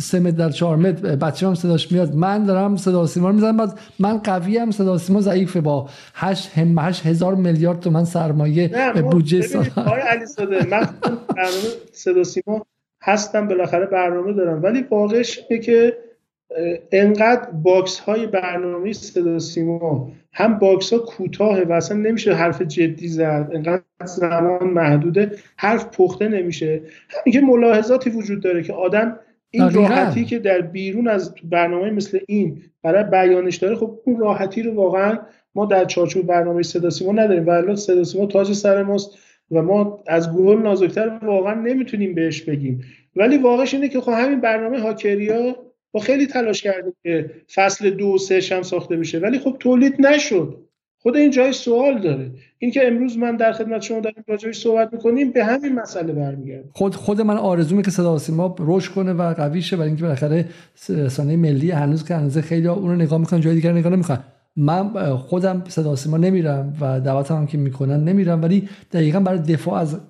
سه متر در 4 متر بچه هم صداش میاد. من دارم صدا و سیما رو می‌زنم بعد من قوی هم صدا و سیما ضعیفه. با 8 هزار میلیارد تومن سرمایه بودجه سال علی صده من برنامه صدا سیما هستم بالاخره برنامه دارم. ولی واقعش اینه که انقدر box های برنامه صدا سیما هم box ها کوتاه و اصلا نمیشه حرف جدی زد انقدر زمان محدوده حرف پخته نمیشه. همین که ملاحظاتی وجود داره که آدم این راحتی که در بیرون از برنامه مثل این برای بیانش داره خب اون راحتی رو واقعا ما در چارچوب برنامه صدا سیما نداریم. و الان صدا سیما تاج سر ماست و ما از گوگل نازکتر واقعا نمی‌تونیم بهش بگیم. ولی واقعش اینه که خب همین برنامه هاکریا با خیلی تلاش کردیم که فصل دو و سه هم ساخته بشه ولی خب تولید نشد. خود این جای سوال داره. این که امروز من در خدمت شما داریم راجعش صحبت می‌کنیم به همین مسئله برمیگرده. خود خود من آرزو که صدا سیما رشد کنه و قوی شه برای اینکه بالاخره رسانه ملی هنوز که هنوز خیلی اون رو نگاه می‌کنن جای دیگر نگاه نمی‌کنن. من خودم صدا سیما نمیرم و دعوت هم که می‌کنن نمیرم ولی دقیقا برای دفاع از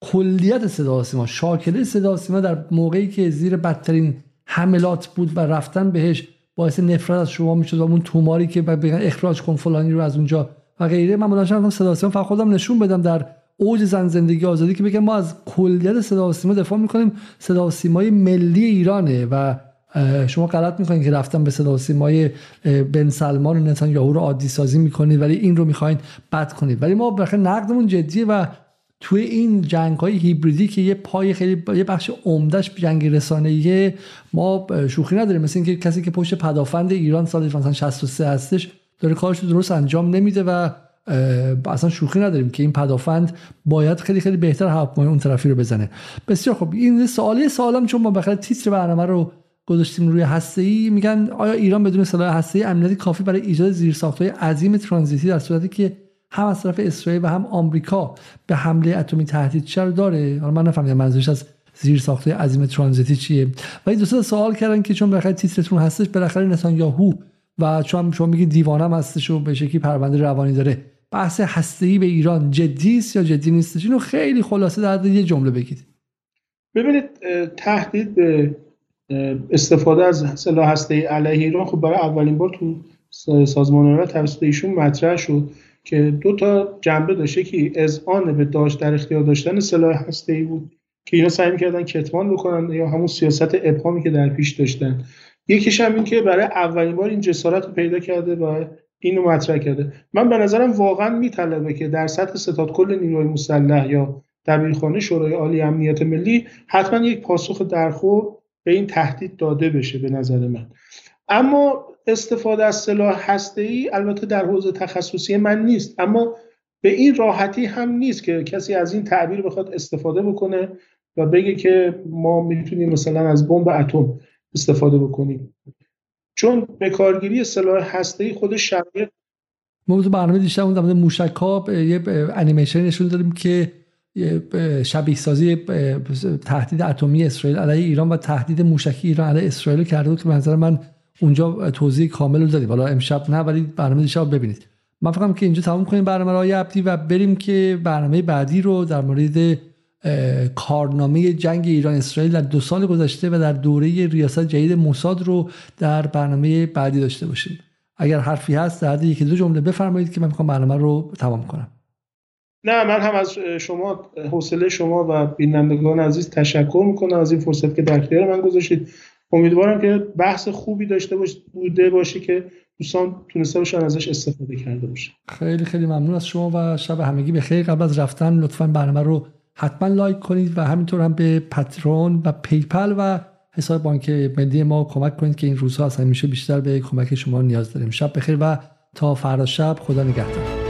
کلیت صدا سیما شاکله صدا سیما در موقعی که زیر بدترین حملات بود و رفتن بهش باعث نفرت از شما می‌شد و اون توماری که بگن اخراج کن فلانی رو از اونجا و غیره. من بلند شدم صدا فقط خودم نشون بدم در اوج زن زندگی آزادی که بگم ما از کلیت صدا سیما دفاع می‌کنیم. صدا سیمای ملی ایرانه و شما غلط می‌کنید که رفتن به صدا سیمای بن سلمان و یاهو رو عادی سازی می‌کنید ولی این رو می‌خواین بد کنید. ولی ما بخیر نقدمون جدیه و توی این جنگ های هیبریدی که یه پای خیلی یه بخش عمدهش جنگ رسانه‌ایه ما شوخی نداریم. مثل اینکه کسی که پشت پدافند ایران سال مثلا 63 هستش داره کارش رو درست انجام نمیده و اصلا شوخی نداریم که این پدافند باید خیلی خیلی بهتر هواپیمای اون طرفی رو بزنه. بسیار خب این سوالی سوالم چون ما بخاطر تیتر برنامه رو گذاشتیم روی هسته ای میگن آیا ایران بدون سلاح هسته ای امنیتی کافی برای ایجاد زیرساخت‌های عظیم ترانزیتی در صورتی که هم از طرف اسرائیل و هم آمریکا به حمله اتمی تهدید چرا داره. حالا من نفهمیدم منظورش از زیر ساخته عظیم ترانزیتی چیه. ولی دوستا سوال کردن که چون بالاخره تیترتون هستش بالاخره یاهو و چون شما میگید دیوانم هستش و به شکلی پرونده روانی داره. بحث هسته‌ای به ایران جدی است یا جدی نیستش؟ اینو خیلی خلاصه در یه جمله بگید. ببینید تهدید به استفاده از سلاح هسته علیه ایران خب برای اولین بار تو سازمان ملل توسط ایشون مطرح شد. که دو تا جنبه داشته که آن به داشت در اختیار داشتن سلاح هسته ای بود که اینا سعی می‌کردن کتمان بکنن یا همون سیاست ابهامی که در پیش داشتن. یکیش هم این که برای اولین بار این جسارت رو پیدا کرده و اینو مطرح کرده. من به نظرم واقعا میطلبه که در سطح ستاد کل نیروی مسلح یا دبیرخانه شورای عالی امنیت ملی حتما یک پاسخ درخور به این تهدید داده بشه به نظر من. اما استفاده از سلاح هسته ای البته در حوزه تخصصی من نیست اما به این راحتی هم نیست که کسی از این تعبیر بخواد استفاده بکنه و بگه که ما می‌تونیم مثلا از بمب اتم استفاده بکنیم. چون به کارگیری سلاح هسته ای خود شرایط موضوع برنامه دیشب اون در موشک ها یه انیمیشن نشون داریم که شبیه سازی تهدید اتمی اسرائیل علیه ایران و تهدید موشکی ایران علیه اسرائیل کرده بود که به نظر من اونجا توضیح کامل رو دادیم. حالا امشب نه ولی برنامه دیشب ببینید. من فکرم که اینجا تمام کنیم برنامه رای عبدی و بریم که برنامه بعدی رو در مورد کارنامه جنگ ایران اسرائیل در دو سال گذشته و در دوره ریاست جدید موساد رو در برنامه بعدی داشته باشیم. اگر حرفی هست در یکی دو جمله بفرمایید که من می‌خوام برنامه رو تمام کنم. نه من هم از شما حوصله شما و بینندگان عزیز تشکر می‌کنم از این فرصت که در اختیار من گذاشتید. امیدوارم که بحث خوبی داشته باشه بوده باشه که دوستان تونسته باشن ازش استفاده کرده باشه خیلی خیلی ممنون از شما و شب همگی به خیر قبل از رفتن لطفا برنامه رو حتما لایک کنید و همینطور هم به Patreon و PayPal و حساب بانک ملی ما کمک کنید که این روزها از همیشه بیشتر به کمک شما نیاز داریم. شب بخیر و تا فردا شب. خدا نگهدار.